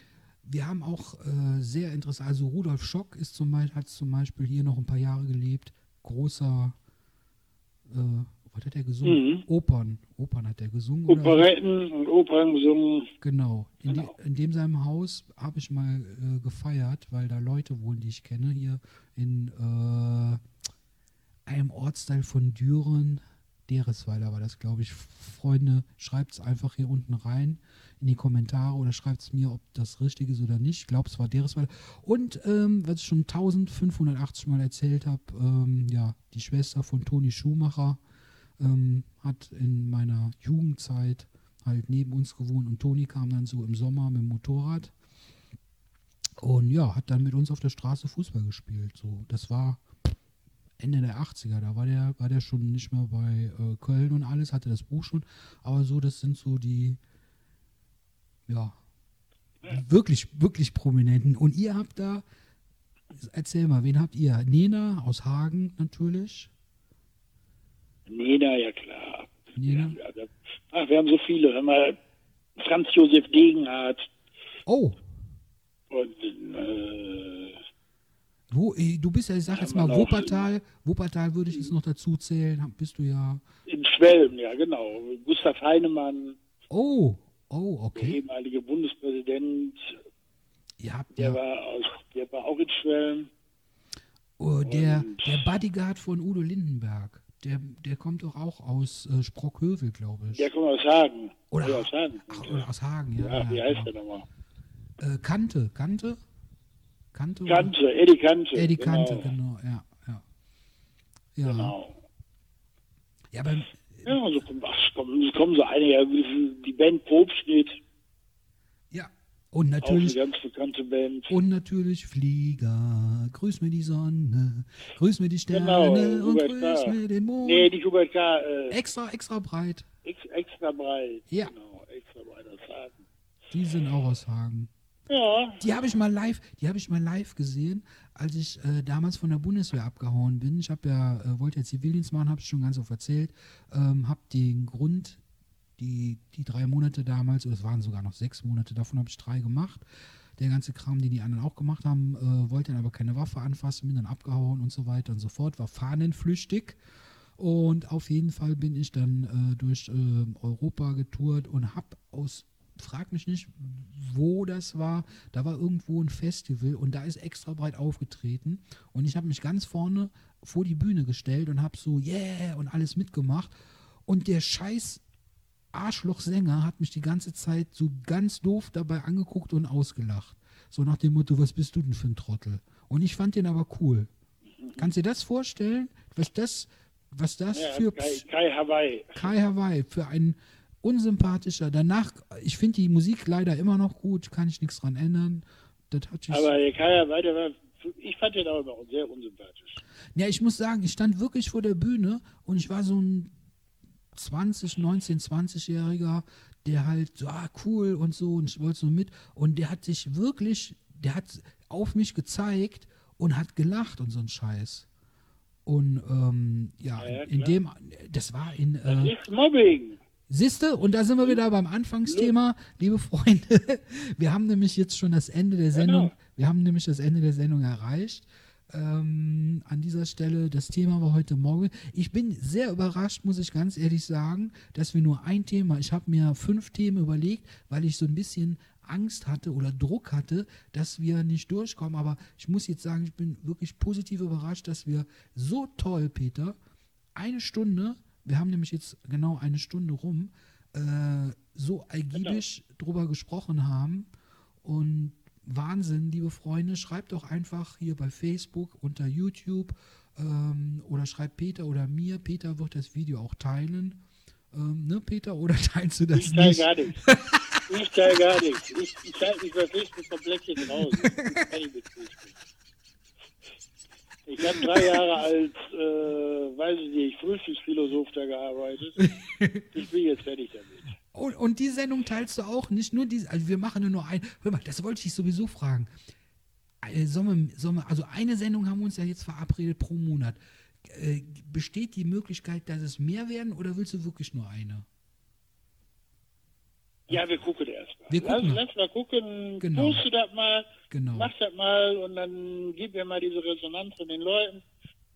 wir haben auch äh, sehr interessant, also Rudolf Schock ist zum Beispiel, hat zum Beispiel hier noch ein paar Jahre gelebt. Großer, äh, was hat er gesungen? Mhm. Opern. Opern hat er gesungen. oder? Operetten und Opern gesungen. Genau. In, Genau. De, in dem seinem Haus habe ich mal äh, gefeiert, weil da Leute wohnen, die ich kenne, hier in äh, einem Ortsteil von Düren. Deresweiler war das, glaube ich. Freunde, schreibt es einfach hier unten rein in die Kommentare oder schreibt es mir, ob das richtig ist oder nicht. Ich glaube, es war Deresweiler. Und ähm, was ich schon 1580 Mal erzählt habe, ähm, ja, die Schwester von Toni Schumacher ähm, hat in meiner Jugendzeit halt neben uns gewohnt und Toni kam dann so im Sommer mit dem Motorrad und ja, hat dann mit uns auf der Straße Fußball gespielt. So, das war Ende der 80er, da war der, war der schon nicht mehr bei äh, Köln und alles, hatte das Buch schon, aber so, das sind so die, ja, wirklich, wirklich Prominenten. Und ihr habt da, erzähl mal, wen habt ihr? Nena aus Hagen natürlich. Nena, ja klar. Nena. Ja, ach, wir haben so viele. Hör mal, Franz Josef Degenhardt Oh, und äh, Wo, eh, du bist ja, ich sag jetzt Ja, mal auch- Wuppertal. Wuppertal würde ich jetzt noch dazu zählen. Bist du ja. in Schwelm, ja genau. Gustav Heinemann, Oh, oh, der okay. ehemalige Bundespräsident, habt der ja. war aus, der war auch in Schwelm. Oh, der, und- der Bodyguard von Udo Lindenberg. Der, der kommt doch auch aus äh, Sprockhövel, glaube ich. Der kommt aus Hagen. Oder- Ja, aus Hagen. Ach, oder aus Hagen, ja. ja, wie heißt genau. der nochmal? Äh, Kante, Kante? Kante? oder? Kante, Eddie Kante. Eddie genau. Kante, genau, ja. Ja, ja. Genau. ja beim, Ja, so kommen, ach, kommen, kommen so einige, die Band Probststedt, ja. Und auch natürlich, eine ganz bekannte Band. und natürlich Flieger. Grüß mir die Sonne, grüß mir die Sterne Genau, und Hubert grüß K. mir den Mond. Nee, nicht Hubert K., äh, Extra, extra breit. ex, extra breit. Ja. Genau, extra breit aus Hagen. Die sind auch aus Hagen. Ja, Die habe ich mal live, die habe ich mal live gesehen, als ich äh, damals von der Bundeswehr abgehauen bin. Ich habe ja, äh, wollte ja Zivildienst machen, habe ich schon ganz oft erzählt. Ähm, habe den Grund, die, die drei Monate damals, oder es waren sogar noch sechs Monate, davon habe ich drei gemacht. der ganze Kram, den die anderen auch gemacht haben, äh, wollte dann aber keine Waffe anfassen, bin dann abgehauen und so weiter und so fort, war fahnenflüchtig. Und auf jeden Fall bin ich dann äh, durch äh, Europa getourt und habe aus, frag mich nicht, wo das war, da war irgendwo ein Festival und da ist extra breit aufgetreten und ich habe mich ganz vorne vor die Bühne gestellt und habe so yeah und alles mitgemacht und der scheiß Arschlochsänger hat mich die ganze Zeit so ganz doof dabei angeguckt und ausgelacht. So nach dem Motto, was bist du denn für ein Trottel? Und ich fand den aber cool. Kannst du dir das vorstellen, was das, was das Ja, für Kai, Kai Hawaii. Kai Hawaii, für ein unsympathischer, danach, ich finde die Musik leider immer noch gut, kann ich nichts dran ändern. Das hat sich Aber der der war, ich fand den auch immer sehr unsympathisch. Ja, ich muss sagen, ich stand wirklich vor der Bühne und ich war so ein 20, 19, 20-Jähriger, der halt so, ah, cool und so und ich wollte so mit. Und der hat sich wirklich, der hat auf mich gezeigt und hat gelacht und so ein Scheiß. Und ähm, ja, Ja, ja, in dem, das war in, Das äh, ist Mobbing. Siehste, und da sind wir wieder beim Anfangsthema, liebe Freunde. Wir haben nämlich jetzt schon das Ende der Sendung, Genau. wir haben nämlich das Ende der Sendung erreicht. Ähm, an dieser Stelle, das Thema war heute Morgen. Ich bin sehr überrascht, muss ich ganz ehrlich sagen, dass wir nur ein Thema, ich habe mir fünf Themen überlegt, weil ich so ein bisschen Angst hatte oder Druck hatte, dass wir nicht durchkommen. Aber ich muss jetzt sagen, ich bin wirklich positiv überrascht, dass wir so toll, Peter, eine Stunde, wir haben nämlich jetzt genau eine Stunde rum, äh, so ergiebig drüber gesprochen haben. Und Wahnsinn, liebe Freunde, schreibt doch einfach hier bei Facebook unter YouTube ähm, oder schreibt Peter oder mir. Peter wird das Video auch teilen. Ähm, ne, Peter, oder teilst du das Ich teile nicht? gar nichts. Ich teile gar nichts. Ich, ich halte mich bei Facebook komplett hier raus. Ich kann nicht mit Facebook. Ich habe drei Jahre als, äh, weiß ich nicht, Frühstücksphilosoph da gearbeitet. Ich bin jetzt fertig damit. Und, und die Sendung teilst du auch nicht nur diese, also wir machen nur ein. Hör mal, das wollte ich sowieso fragen. Äh, sollen wir, also eine Sendung haben wir uns ja jetzt verabredet pro Monat. Äh, besteht die Möglichkeit, dass es mehr werden oder willst du wirklich nur eine? Ja, wir gucken erst mal. Wir gucken lass, mal. lass mal gucken, Genau. poste das mal, Genau. mach das mal und dann gib mir mal diese Resonanz von den Leuten.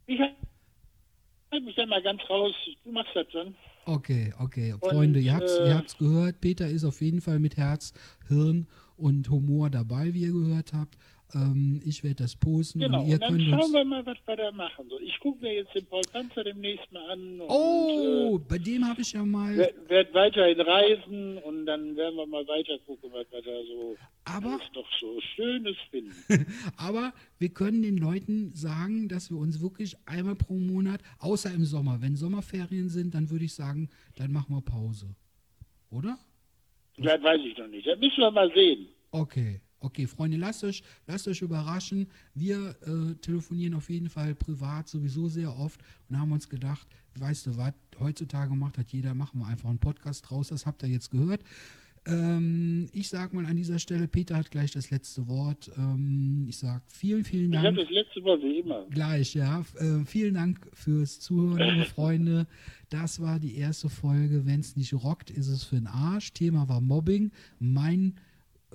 Ich halte mich dann mal ganz raus. Du machst das dann. Okay, okay. Und, Freunde, ihr habt's, äh, ihr habt's gehört. Peter ist auf jeden Fall mit Herz, Hirn und Humor dabei, wie ihr gehört habt. Ähm, ich werde das posten Genau, und ihr und dann könnt schauen wir mal, was wir da machen. So, ich gucke mir jetzt den Paul Panzer demnächst mal an und Oh, bei dem habe ich ja äh, mal. werde werd weiterhin reisen und dann werden wir mal weiter gucken, was wir da so Aber doch so Schönes finden. Aber wir können den Leuten sagen, dass wir uns wirklich einmal pro Monat, außer im Sommer, wenn Sommerferien sind, dann würde ich sagen, dann machen wir Pause. Oder? das weiß ich noch nicht. Das müssen wir mal sehen. Okay, okay, Freunde, lasst euch, lasst euch überraschen. Wir äh, telefonieren auf jeden Fall privat sowieso sehr oft und haben uns gedacht, weißt du was, heutzutage macht hat jeder, machen wir einfach einen Podcast draus, das habt ihr jetzt gehört. Ähm, ich sag mal an dieser Stelle, Peter hat gleich das letzte Wort. Ähm, ich sag vielen, vielen Ich Dank. habe das letzte Mal wie immer. Gleich, ja. Äh, vielen Dank fürs Zuhören, liebe Freunde. Das war die erste Folge. Wenn es nicht rockt, ist es für den Arsch. Thema war Mobbing. Mein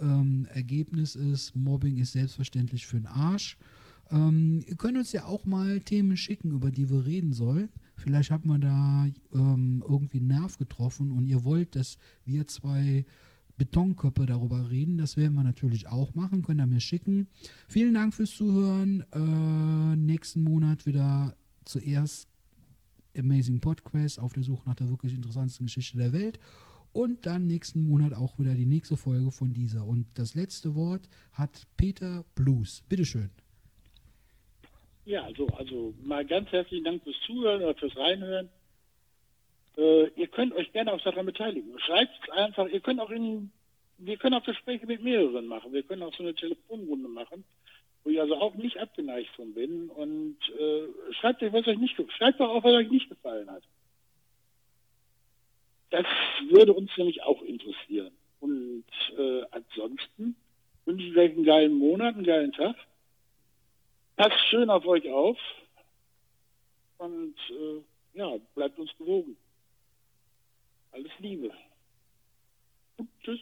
ähm, Ergebnis ist, Mobbing ist selbstverständlich für den Arsch. Ähm, ihr könnt uns ja auch mal Themen schicken, über die wir reden sollen. Vielleicht hat man da ähm, irgendwie einen Nerv getroffen und ihr wollt, dass wir zwei Betonköpfe darüber reden. Das werden wir natürlich auch machen. Könnt ihr mir schicken. Vielen Dank fürs Zuhören. Äh, nächsten Monat wieder zuerst Amazing Podcast auf der Suche nach der wirklich interessantesten Geschichte der Welt. Und dann nächsten Monat auch wieder die nächste Folge von dieser. Und das letzte Wort hat Peter Blues. Bitteschön. Ja, also, also mal ganz herzlichen Dank fürs Zuhören oder fürs Reinhören. Äh, ihr könnt euch gerne auch daran beteiligen. Schreibt einfach, ihr könnt auch in, wir können auch Gespräche mit mehreren machen. Wir können auch so eine Telefonrunde machen, wo ich also auch nicht abgeneigt von bin. Und äh, schreibt euch, was euch nicht, schreibt auch, was euch nicht gefallen hat. Das würde uns nämlich auch interessieren. Und äh, ansonsten wünsche ich euch einen geilen Monat, einen geilen Tag. Passt schön auf euch auf und äh, ja, bleibt uns gewogen. Alles Liebe. Und tschüss.